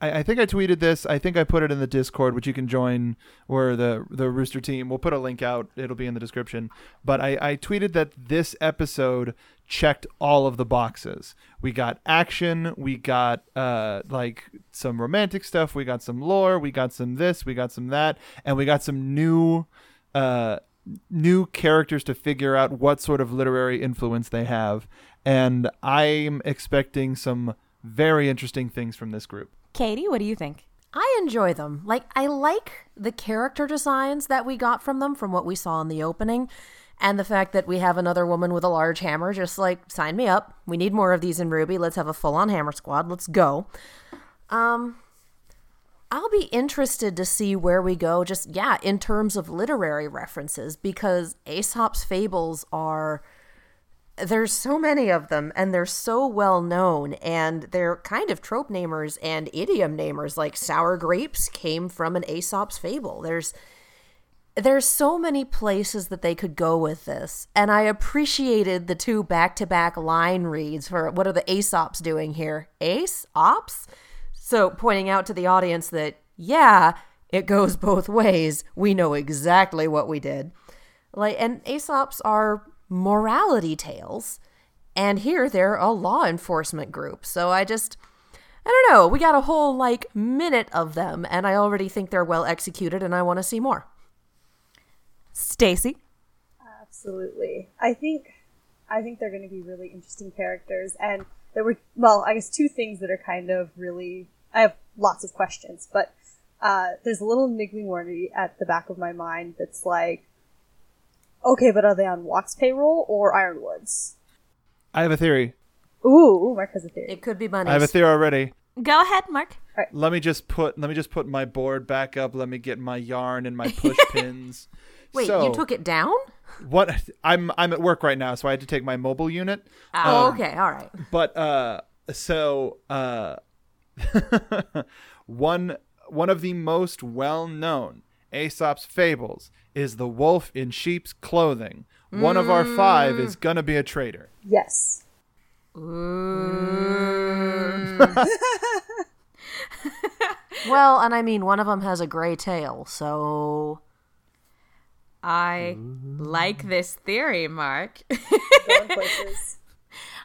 I, I think I tweeted this. I think I put it in the Discord, which you can join, or the the Rooster Team. We'll put a link out. It'll be in the description. But I, I tweeted that this episode checked all of the boxes. We got action. We got uh like some romantic stuff. We got some lore. We got some this. We got some that, and we got some new uh new characters to figure out what sort of literary influence they have. And I'm expecting some very interesting things from this group. Katie, what do you think? I enjoy them. Like I like the character designs that we got from them from what we saw in the opening. And the fact that we have another woman with a large hammer, just like sign me up. We need more of these in RWBY. Let's have a full on hammer squad. Let's go. Um I'll be interested to see where we go, just yeah, in terms of literary references, because Aesop's fables are there's so many of them and they're so well known and they're kind of trope namers and idiom namers like sour grapes came from an aesop's fable. There's there's so many places that they could go with this and i appreciated the two back-to-back line reads for what are the aesops doing here? Ace ops so pointing out to the audience that yeah it goes both ways. We know exactly what we did. Like and aesops are morality tales and here they're a law enforcement group so i just i don't know we got a whole like minute of them and i already think they're well executed and i want to see more Stacy. Absolutely. I think I think they're going to be really interesting characters and there were well, I guess two things that are kind of really I have lots of questions, but uh, there's a little niggling worry at the back of my mind that's like okay, but are they on Watts' payroll or Ironwood's? I have a theory. Ooh, Mark has a theory. it could be money. I have a theory already. Go ahead, Mark. Let me just put let me just put my board back up. Let me get my yarn and my push pins. wait So, you took it down what I'm I'm at work right now, so I had to take my mobile unit. Oh, Um, okay, all right. but uh so uh one one of the most well-known aesop's fables is the wolf in sheep's clothing. One of our five is gonna be a traitor. Yes. Well, and I mean, one of them has a gray tail, so. I like this theory, Mark.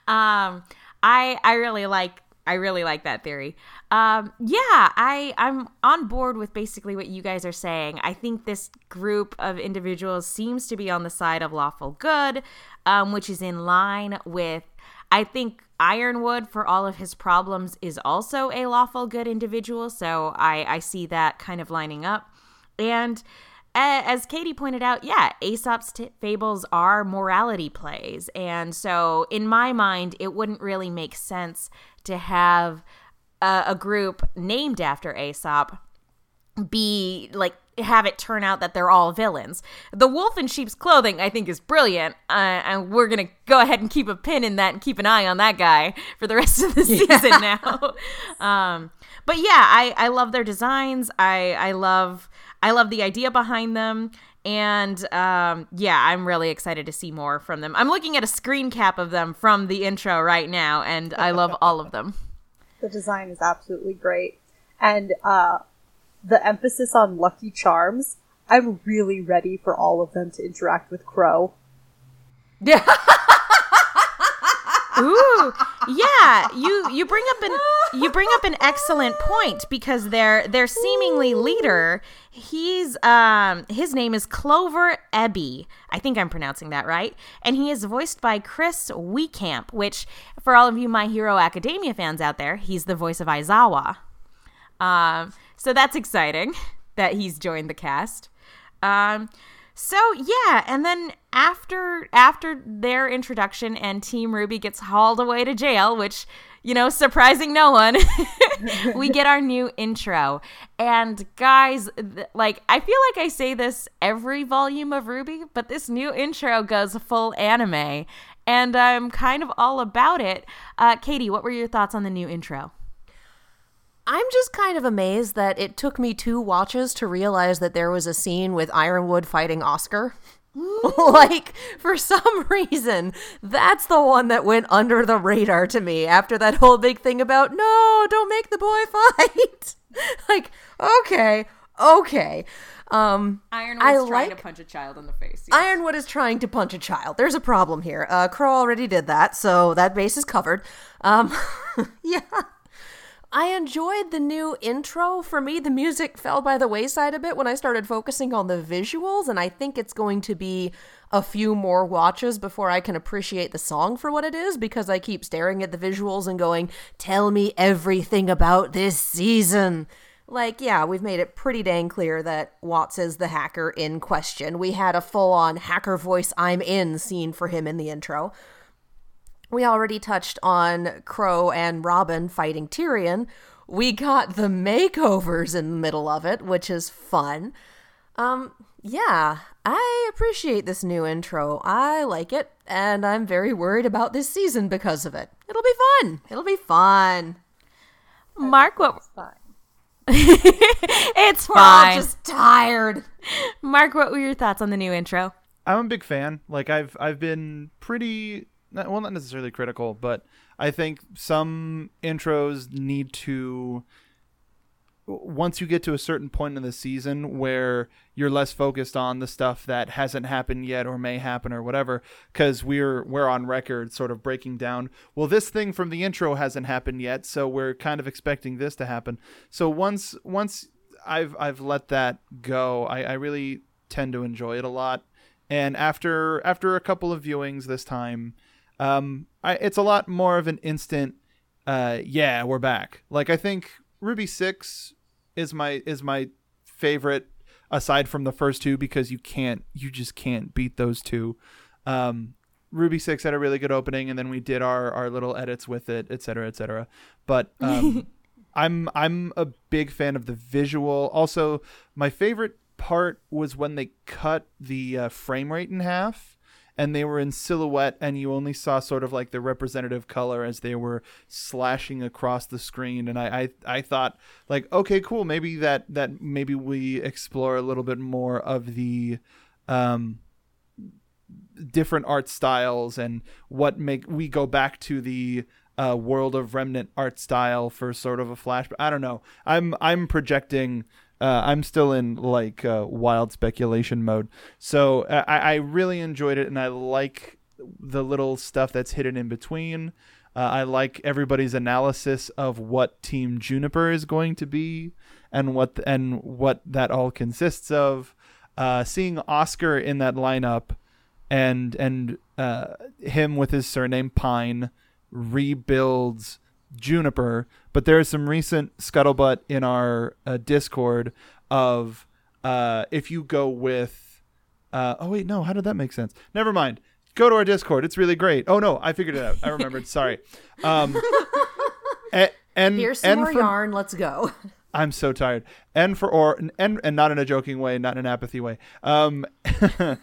Um i i really like i really like that theory. Um yeah i i'm on board with basically what you guys are saying. I think this group of individuals seems to be on the side of lawful good um which is in line with i think ironwood for all of his problems is also a lawful good individual. So i i see that kind of lining up. And as Katie pointed out, yeah, Aesop's t- fables are morality plays. And so, in my mind, it wouldn't really make sense to have a, a group named after Aesop be like have it turn out that they're all villains. The wolf in sheep's clothing, I think, is brilliant, uh, and we're gonna go ahead and keep a pin in that and keep an eye on that guy for the rest of the season now. um, but yeah, I I love their designs. I I love I love the idea behind them. And um, yeah, I'm really excited to see more from them. I'm looking at a screen cap of them from the intro right now, and I love all of them. The design is absolutely great. And uh, the emphasis on Lucky Charms, I'm really ready for all of them to interact with Crow. yeah. Ooh, yeah. You you bring up an you bring up an excellent point because their their seemingly leader, he's um his name is Clover Ebi. I think I'm pronouncing that right, and he is voiced by Chris Wehkamp, which for all of you My Hero Academia fans out there, he's the voice of Aizawa. Um, so that's exciting that he's joined the cast. Um, so yeah, and then after after their introduction and Team RWBY gets hauled away to jail, which you know, surprising no one, we get our new intro. And guys, th- like I feel like I say this every volume of Ruby, but this new intro goes full anime, and I'm kind of all about it. Uh, Katie, what were your thoughts on the new intro? I'm just kind of amazed that it took me two watches to realize that there was a scene with Ironwood fighting Oscar. like, for some reason, that's the one that went under the radar to me after that whole big thing about, no, don't make the boy fight. like, okay, okay. Um, Ironwood's I trying like- to punch a child in the face. Ironwood is trying to punch a child. There's a problem here. Uh, Crow already did that, so that base is covered. Um, yeah. I enjoyed the new intro. For me, the music fell by the wayside a bit when I started focusing on the visuals, and I think it's going to be a few more watches before I can appreciate the song for what it is because I keep staring at the visuals and going, Tell me everything about this season. Like, yeah, we've made it pretty dang clear that Watts is the hacker in question. We had a full on hacker voice I'm in scene for him in the intro. We already touched on Crow and Robin fighting Tyrian. We got the makeovers in the middle of it, which is fun. Um, yeah, I appreciate this new intro. I like it, and I'm very worried about this season because of it. It'll be fun. It'll be fun. Mark, what? It's fine. it's We're all just tired. Mark, what were your thoughts on the new intro? I'm a big fan. Like I've I've been pretty not, well not necessarily critical, but I think some intros need to once you get to a certain point in the season where you're less focused on the stuff that hasn't happened yet or may happen or whatever cuz we're we're on record sort of breaking down well this thing from the intro hasn't happened yet so we're kind of expecting this to happen. So once once I've I've let that go I, I really tend to enjoy it a lot. And after after a couple of viewings this time um I, it's a lot more of an instant uh yeah we're back. Like i think RWBY 6 is my is my favorite aside from the first two because you can't you just can't beat those two. Um RWBY 6 had a really good opening and then we did our our little edits with it et cetera et cetera. But um i'm i'm a big fan of the visual. Also my favorite part was when they cut the uh, frame rate in half and they were in silhouette and you only saw sort of like the representative color as they were slashing across the screen and I, I I thought like okay cool maybe that that maybe we explore a little bit more of the um different art styles and what make we go back to the uh, world of remnant art style for sort of a flash i don't know. I'm i'm projecting uh, i'm still in like uh, wild speculation mode. So I, I really enjoyed it and i like the little stuff that's hidden in between. Uh, i like everybody's analysis of what team juniper is going to be and what and what that all consists of. Uh, seeing oscar in that lineup and and uh, him with his surname Pine rebuilds Juniper. But there is some recent scuttlebutt in our uh, Discord of uh, if you go with. Uh, oh wait, no. How did that make sense? Never mind. Go to our Discord. It's really great. Oh no, I figured it out. I remembered. Sorry. Um, and and, Here's some and more for- yarn. Let's go. I'm so tired. N for or and and not in a joking way, not in an apathy way. Um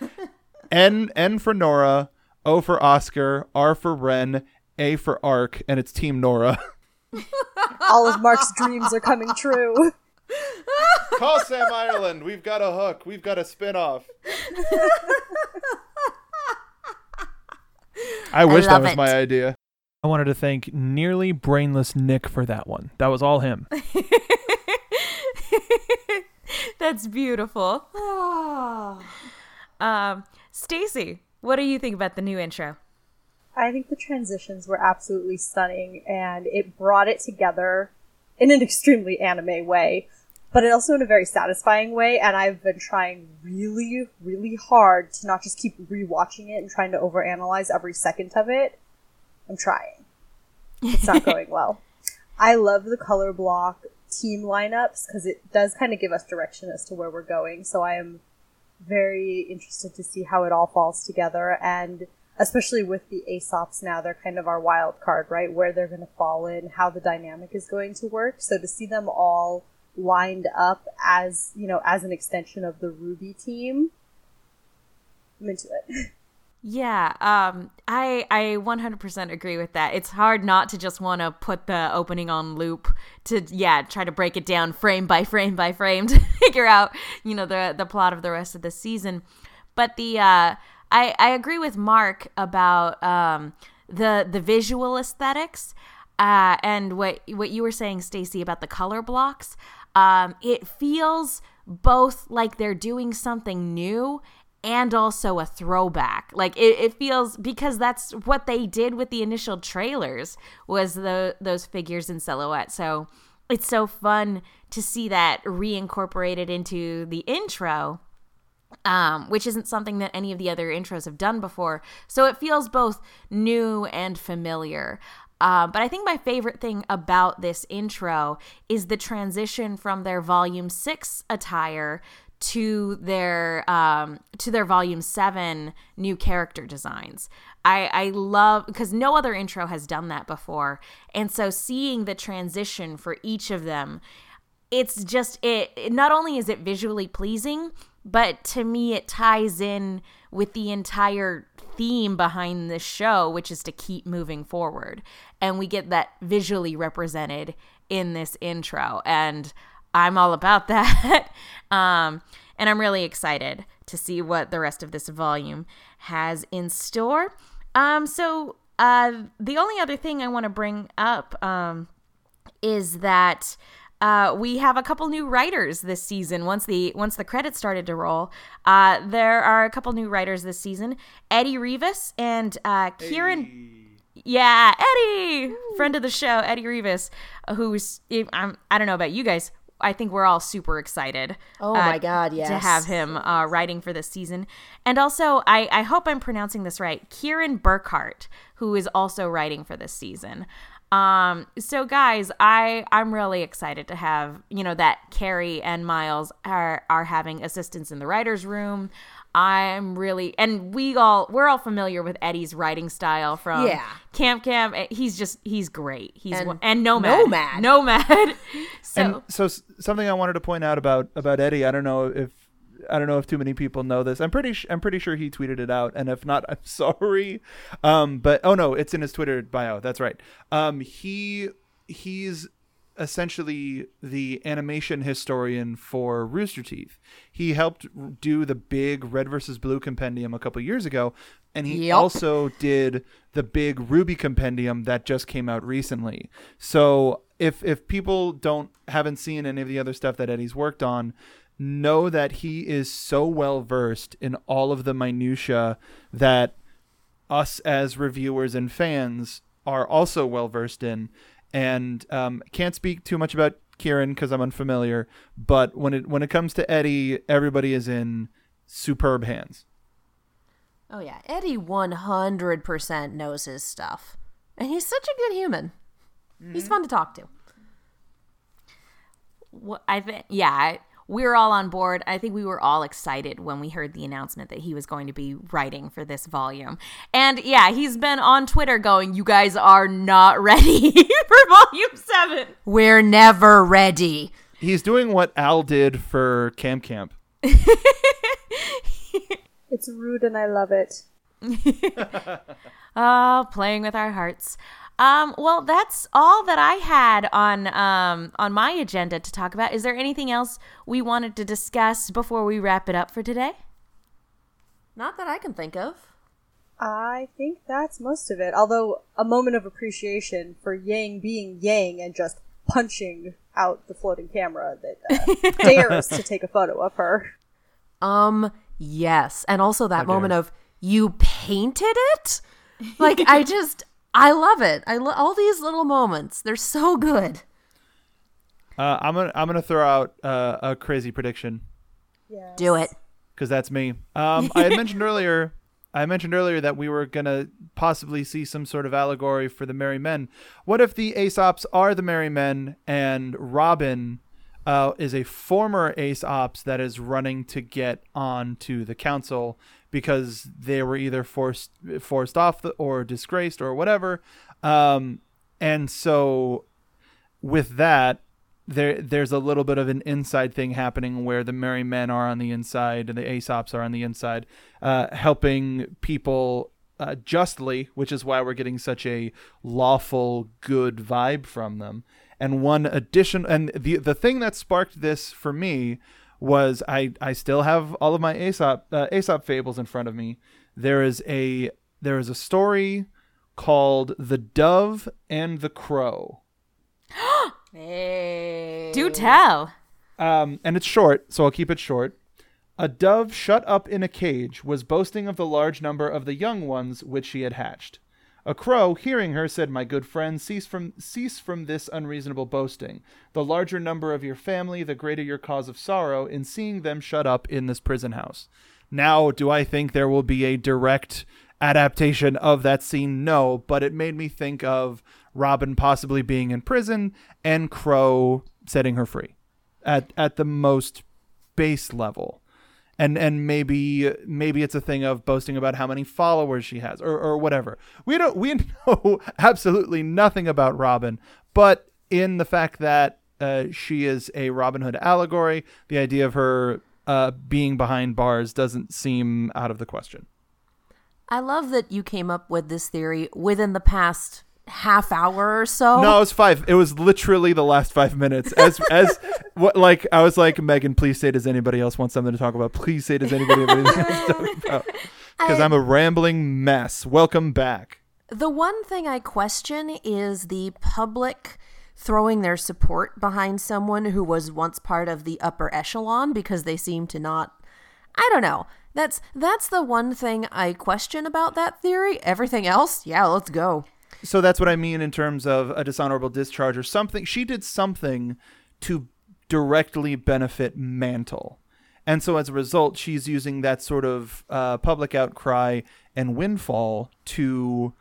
N N for Nora, O for Oscar, R for Ren, A for Arc, and it's Team Nora. All of Mark's dreams are coming true. Call Sam Ireland. We've got a hook. We've got a spin-off. I wish that was it. my idea. I wanted to thank nearly brainless Nick for that one. That was all him. That's beautiful. um, Stacy, what do you think about the new intro? I think the transitions were absolutely stunning and it brought it together in an extremely anime way, but it also in a very satisfying way. And I've been trying really, really hard to not just keep rewatching it and trying to overanalyze every second of it. I'm trying. It's not going well. I love the color block team lineups because it does kind of give us direction as to where we're going. So I am very interested to see how it all falls together and especially with the Aesops now, they're kind of our wild card, right? Where they're going to fall in, how the dynamic is going to work. So to see them all lined up as, you know, as an extension of the Ruby team, I'm into it. Yeah, um, I I 100% agree with that. It's hard not to just want to put the opening on loop to yeah try to break it down frame by frame by frame to figure out you know the the plot of the rest of the season. But the uh, I I agree with Mark about um, the the visual aesthetics uh, and what what you were saying, Stacy, about the color blocks. Um, it feels both like they're doing something new and also a throwback. Like it, it feels because that's what they did with the initial trailers was the those figures in silhouette. So it's so fun to see that reincorporated into the intro um, which isn't something that any of the other intros have done before. So it feels both new and familiar. Uh, but I think my favorite thing about this intro is the transition from their Volume Six attire to their um, to their Volume Seven new character designs. I, I love because no other intro has done that before, and so seeing the transition for each of them it's just it, it not only is it visually pleasing but to me it ties in with the entire theme behind this show which is to keep moving forward. And we get that visually represented in this intro. And i'm all about that. Um, and i'm really excited to see what the rest of this volume has in store. Um, so uh, the only other thing i want to bring up um, is that uh, we have a couple new writers this season. Once the once the credits started to roll, uh, there are a couple new writers this season. Eddy Rivas and uh, Kieran. Yeah, Eddy, friend of the show, Eddy Rivas, who's I'm, I don't know about you guys. I think we're all super excited. Oh uh, my God, yes. To have him uh, writing for this season. And also, I, I hope I'm pronouncing this right Kieran Burkhart, who is also writing for this season. Um, so guys, I I'm really excited to have, you know, that Kerry and Miles are are having assistants in the writers room. I'm really and we all we're all familiar with Eddy's writing style from Yeah. Camp Camp. He's just he's great. He's And and, and Nomad. Nomad. Nomad. so and so something I wanted to point out about about Eddy, I don't know if I don't know if too many people know this. I'm pretty sh- I'm pretty sure he tweeted it out, and if not, I'm sorry. Um, but oh no, it's in his Twitter bio. That's right. Um, he he's essentially the animation historian for Rooster Teeth. He helped do the big Red versus Blue compendium a couple years ago, and he Yep. also did the big Ruby compendium that just came out recently. So if if people don't haven't seen any of the other stuff that Eddy's worked on, know that he is so well versed in all of the minutia that us as reviewers and fans are also well versed in. And um, can't speak too much about Kieran because I'm unfamiliar. But when it when it comes to Eddy, everybody is in superb hands. Oh yeah, Eddy 100% knows his stuff. And he's such a good human. He's fun to talk to. Wh- I think, yeah, I, we were all on board. I think we were all excited when we heard the announcement that he was going to be writing for this volume. And yeah, he's been on Twitter going, "You guys are not ready for volume seven. We're never ready. He's doing what Al did for Camp Camp. It's rude and I love it. Oh, playing with our hearts. Um, well, that's all that I had on um, on my agenda to talk about. Is there anything else we wanted to discuss before we wrap it up for today? Not that I can think of. I think that's most of it. Although a moment of appreciation for Yang being Yang and just punching out the floating camera that uh, dares to take a photo of her. Um, yes. And also that How moment dare. of, you painted it? Like, I just, I love it. I lo- all these little moments. They're so good. Uh, I'm gonna I'm gonna throw out uh, a crazy prediction. Yeah. Do it. because that's me. Um, I had mentioned earlier. I mentioned earlier that we were gonna possibly see some sort of allegory for the Merry Men. What if the Aesops are the Merry Men and Robin uh, is a former Aesops that is running to get on to the council because they were either forced forced off the, or disgraced or whatever, um, and so with that there there's a little bit of an inside thing happening where the merry men are on the inside and the aesops are on the inside uh, helping people uh, justly which is why we're getting such a lawful good vibe from them. And one addition and the the thing that sparked this for me was I I still have all of my Aesop uh, Aesop fables in front of me. There is a there is a story called The Dove and the Crow. Hey. Do tell. Um, and it's short, so I'll keep it short. A dove shut up in a cage was boasting of the large number of the young ones which she had hatched. A crow, hearing her, said, My good friend, cease from cease from this unreasonable boasting. The larger number of your family, the greater your cause of sorrow in seeing them shut up in this prison house. Now, do I think there will be a direct adaptation of that scene? No, but it made me think of Robin possibly being in prison and Crow setting her free at at the most base level and and maybe maybe it's a thing of boasting about how many followers she has or, or whatever. We don't we know absolutely nothing about robin but in the fact that uh, she is a robin hood allegory the idea of her uh, being behind bars doesn't seem out of the question. I love that you came up with this theory within the past half hour or so. No, it was five. It was literally the last five minutes. As as what like I was like, Megan, please say, does anybody else want something to talk about? Please say, does anybody have anything else to talk about? Because I'm a rambling mess. Welcome back. The one thing I question is the public throwing their support behind someone who was once part of the upper echelon because they seem to not I don't know. That's that's the one thing I question about that theory. Everything else, yeah, let's go. So that's what I mean in terms of a dishonorable discharge or something. She did something to directly benefit Mantle. And so as a result, she's using that sort of uh, public outcry and windfall to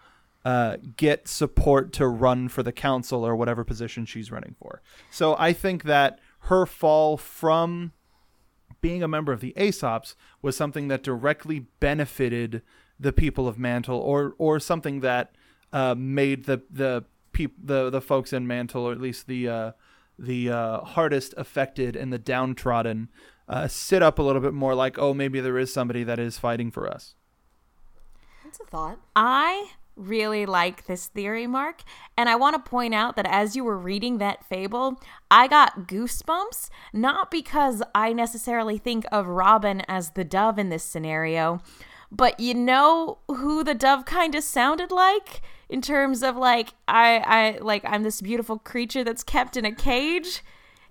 uh, get support to run for the council or whatever position she's running for. So I think that her fall from being a member of the Aesops was something that directly benefited the people of Mantle, or or something that uh, made the the peop- the the folks in Mantle, or at least the uh, the uh, hardest affected and the downtrodden, uh, sit up a little bit more like, oh, maybe there is somebody that is fighting for us. That's a thought. I really like this theory, Mark. And I want to point out that as you were reading that fable, I got goosebumps, not because I necessarily think of Robin as the dove in this scenario, but you know who the dove kind of sounded like? In terms of like I I like I'm this beautiful creature that's kept in a cage.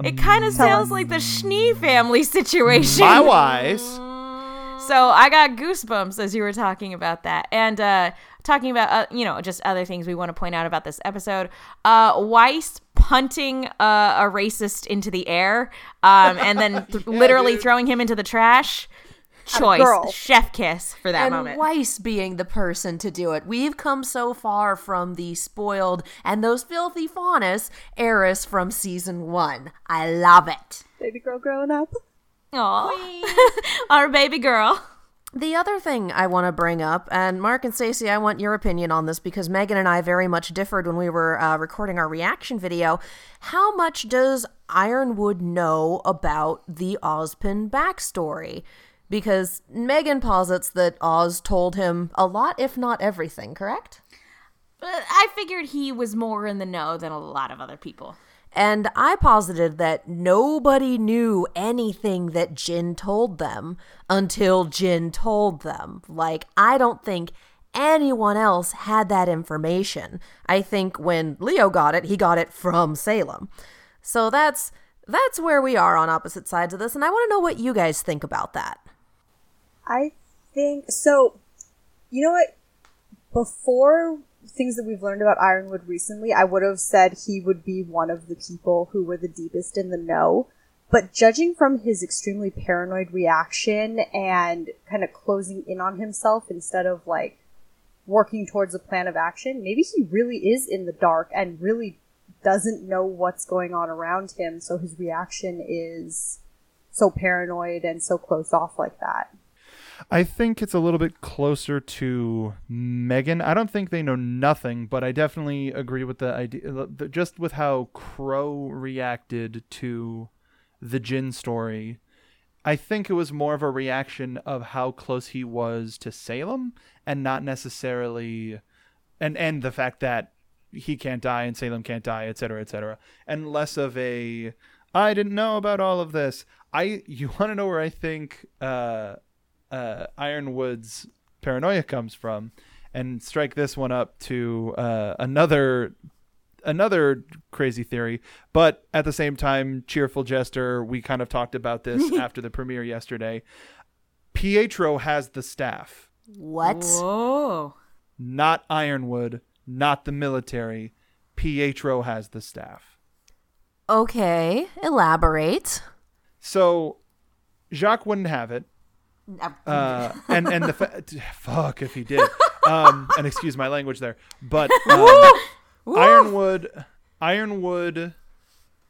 It kind of sounds like the Schnee family situation. My wise. So I got goosebumps as you were talking about that, and uh, talking about uh, you know just other things we want to point out about this episode. Uh, Weiss punting uh, a racist into the air, um, and then th- literally throwing him into the trash. Choice, girl. chef kiss for that and moment. Weiss being the person to do it. We've come so far from the spoiled and those filthy faunus heiress from season one. I love it. Baby girl growing up. Aw. our baby girl. The other thing I want to bring up, and Mark and Stacey, I want your opinion on this because Megan and I very much differed when we were uh, recording our reaction video. How much does Ironwood know about the Ozpin backstory? Because Megan posits that Oz told him a lot, if not everything, correct? Uh, I figured he was more in the know than a lot of other people. And I posited that nobody knew anything that Jinn told them until Jinn told them. Like, I don't think anyone else had that information. I think when Leo got it, he got it from Salem. So that's that's where we are on opposite sides of this and I want to know what you guys think about that. I think so. You know what? Before things that we've learned about Ironwood recently, I would have said he would be one of the people who were the deepest in the know. But judging from his extremely paranoid reaction and kind of closing in on himself instead of like working towards a plan of action, maybe he really is in the dark and really doesn't know what's going on around him. So his reaction is so paranoid and so closed off like that. I think it's a little bit closer to Megan. I don't think they know nothing, but I definitely agree with the idea, just with how Qrow reacted to the Jinn story. I think it was more of a reaction of how close he was to Salem, and not necessarily, and and the fact that he can't die and Salem can't die, etc., cetera, et cetera, and less of a I didn't know about all of this. I you want to know where I think uh, uh, Ironwood's paranoia comes from, and strike this one up to uh, another another crazy theory. But at the same time, cheerful jester. We kind of talked about this after the premiere yesterday. Pietro has the staff, What? Whoa. not Ironwood, not the military. Pietro has the staff. Okay, elaborate. So Jacques wouldn't have it. Uh, and and the fa- fuck if he did. Um, and excuse my language there, but um, Ironwood Ironwood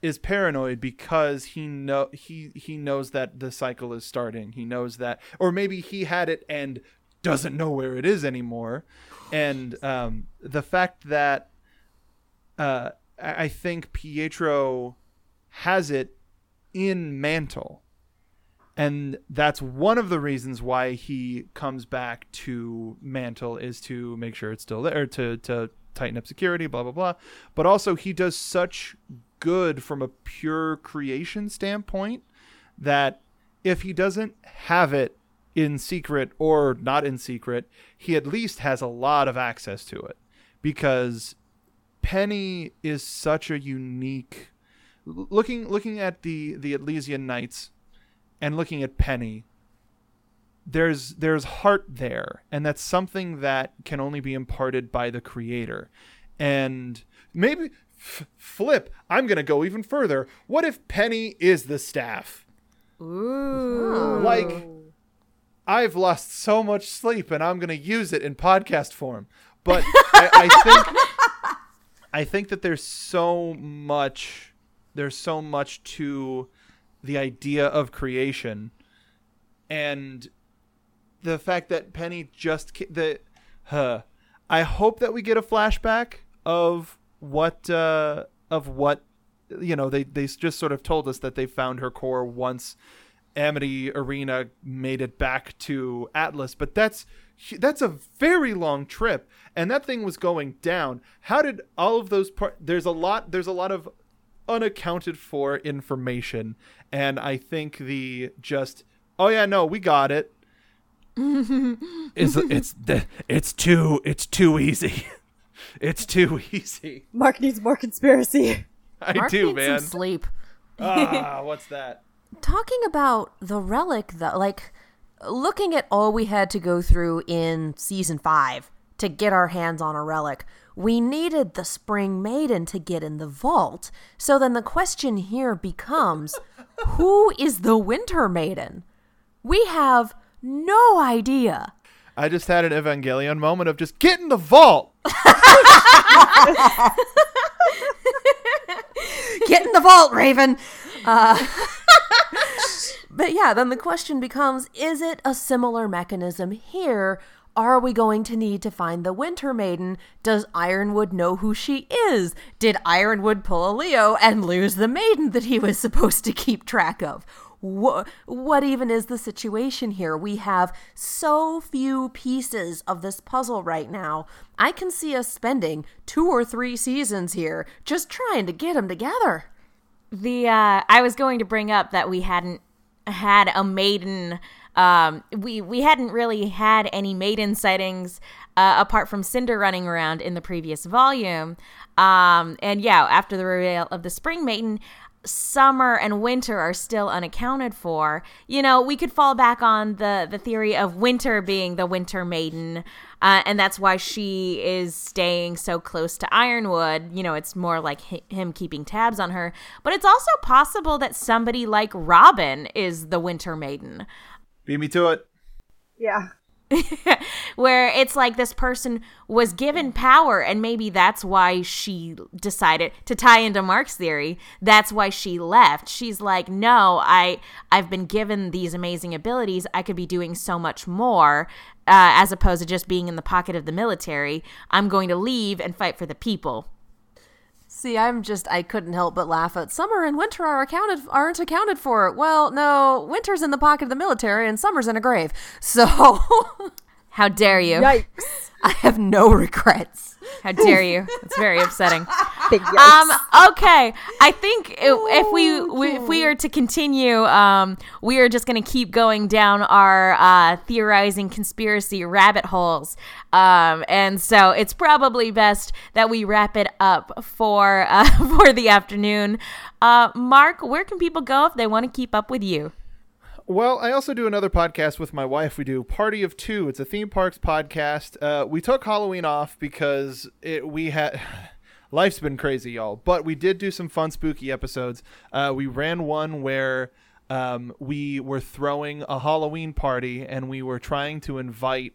is paranoid because he know he he knows that the cycle is starting. He knows that, or maybe he had it and doesn't know where it is anymore. And um, the fact that uh, I I think Pietro has it in Mantle and that's one of the reasons why he comes back to Mantle is to make sure it's still there to to tighten up security, blah blah blah. But also he does such good from a pure creation standpoint that if he doesn't have it in secret or not in secret, he at least has a lot of access to it because Penny is such a unique looking looking at the the Atlesian Knights and looking at Penny, there's there's heart there, and that's something that can only be imparted by the creator. And maybe f- flip, I'm gonna go even further. What if Penny is the staff? Ooh. Like, I've lost so much sleep, and I'm gonna use it in podcast form. But I, I think I think that there's so much there's so much to the idea of creation and the fact that Penny just ca- the huh, I hope that we get a flashback of what uh of what you know they they just sort of told us that they found her core once Amity Arena made it back to Atlas, but that's that's a very long trip, and that thing was going down. How did all of those part? There's a lot. There's a lot of unaccounted for information, and I think the just oh yeah no we got it is it's it's too it's too easy. It's too easy. Mark needs more conspiracy. I Mark do, needs man. some sleep. ah, what's that? Talking about the relic, though, like looking at all we had to go through in season five to get our hands on a relic, we needed the Spring Maiden to get in the vault. So then the question here becomes who is the Winter Maiden? We have no idea. I just had an Evangelion moment of just get in the vault. Get in the vault, Raven. Uh, but yeah, then the question becomes is it a similar mechanism here? Are we going to need to find the Winter Maiden? Does Ironwood know who she is? Did Ironwood pull a Leo and lose the maiden that he was supposed to keep track of? What, what even is the situation here? We have so few pieces of this puzzle right now. I can see us spending two or three seasons here just trying to get them together. The uh, I was going to bring up that we hadn't had a maiden. Um, we we hadn't really had any maiden sightings uh, apart from Cinder running around in the previous volume. Um, and yeah, after the reveal of the Spring Maiden, summer and winter are still unaccounted for. You know, we could fall back on the the theory of winter being the Winter Maiden, uh, and that's why she is staying so close to Ironwood. You know, it's more like hi- him keeping tabs on her. But it's also possible that somebody like Robyn is the Winter Maiden Beat me to it. Yeah. where it's like this person was given power and maybe that's why she decided to tie into Mark's theory. That's why she left. She's like no I I've been given these amazing abilities. I could be doing so much more uh, as opposed to just being in the pocket of the military. I'm going to leave and fight for the people See, I'm just I couldn't help but laugh at summer and winter are accounted aren't accounted for. Well, no, winter's in the pocket of the military and summer's in a grave. So how dare you Yikes. I have no regrets. how dare you it's very upsetting Um. Okay. I think i- if we, we if we are to continue, um, we are just going to keep going down our uh, theorizing conspiracy rabbit holes. Um, and so it's probably best that we wrap it up for uh, for the afternoon. Uh, Mark, where can people go if they want to keep up with you? Well, I also do another podcast with my wife. We do Party of Two. It's a theme parks podcast. Uh, we took Halloween off because it we had life's been crazy, y'all. But we did do some fun, spooky episodes. Uh, we ran one where um, we were throwing a Halloween party and we were trying to invite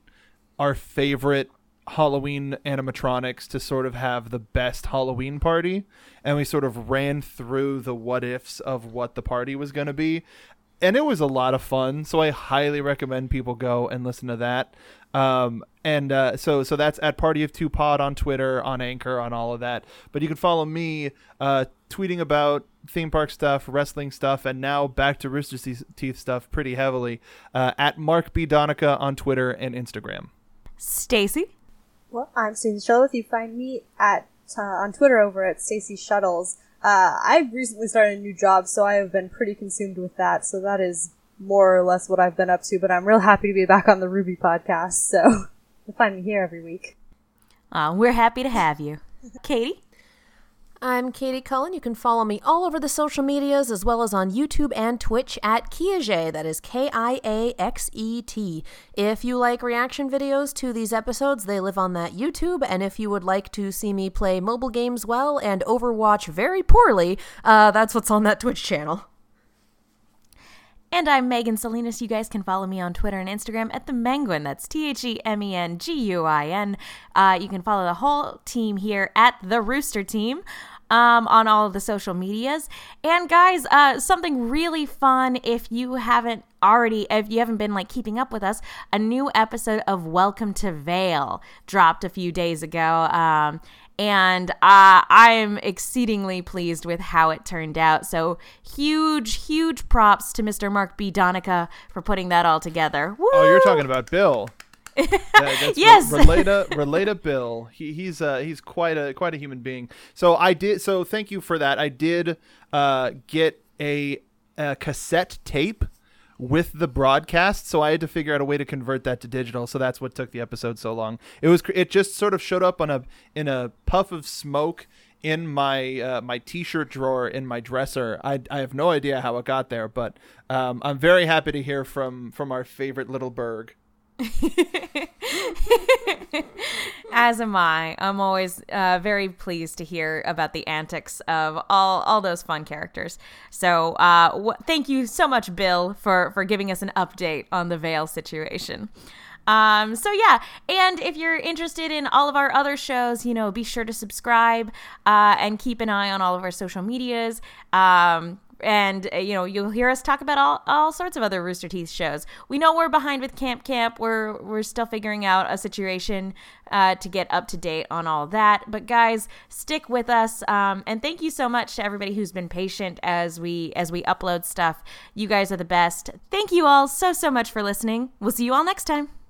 our favorite Halloween animatronics to sort of have the best Halloween party. And we sort of ran through the what ifs of what the party was going to be. And it was a lot of fun. So I highly recommend people go and listen to that. Um, and uh, so so that's at Party of Two Pod on Twitter, on Anchor, on all of that. But you can follow me uh, tweeting about theme park stuff, wrestling stuff, and now back to Rooster Teeth- Teeth stuff pretty heavily uh, at Mark B Donica on Twitter and Instagram. Stacy. Well, I'm Stacey Shuttles. You find me at uh, on Twitter over at Stacy Shuttles. Uh, I've recently started a new job, so I have been pretty consumed with that. So that is more or less what I've been up to. But I'm real happy to be back on the RWBY podcast. So you'll find me here every week. Uh, we're happy to have you, Katie. I'm Katie Cullen. You can follow me all over the social medias as well as on YouTube and Twitch at Kiaxet. That is K I A X E T. If you like reaction videos to these episodes, they live on that YouTube. And if you would like to see me play mobile games well and Overwatch very poorly, uh, that's what's on that Twitch channel. And I'm Megan Salinas. You guys can follow me on Twitter and Instagram at the Menguin. That's T H E M E N G U I N. Uh, You can follow the whole team here at the Rooster Team. Um, on all of the social medias. And guys, uh, something really fun if you haven't already if you haven't been like keeping up with us a new episode of welcome to vale dropped a few days ago um, and uh, i'm exceedingly pleased with how it turned out so huge huge props to mr mark b donica for putting that all together Woo! Oh, you're talking about Bill. That- Yes. Re- Relata, Relata Bill. He, he's uh, he's quite a quite a human being. So I did. So thank you for that. I did uh, get a, a cassette tape with the broadcast, so I had to figure out a way to convert that to digital. So that's what took the episode so long. It was it just sort of showed up on a in a puff of smoke in my uh, my t-shirt drawer in my dresser. I, I have no idea how it got there, but um, I'm very happy to hear from from our favorite little Berg. As am I. I'm always uh, very pleased to hear about the antics of all all those fun characters. So, uh, wh- thank you so much, Bill, for for giving us an update on the Vale situation. Um, so yeah, and if you're interested in all of our other shows, you know, be sure to subscribe uh, and keep an eye on all of our social medias. Um, and uh, you know you'll hear us talk about all, all sorts of other Rooster Teeth shows. We know we're behind with Camp Camp. We're we're still figuring out a situation uh, to get up to date on all that. But guys, stick with us. Um, and thank you so much to everybody who's been patient as we as we upload stuff. You guys are the best. Thank you all so so much for listening. We'll see you all next time.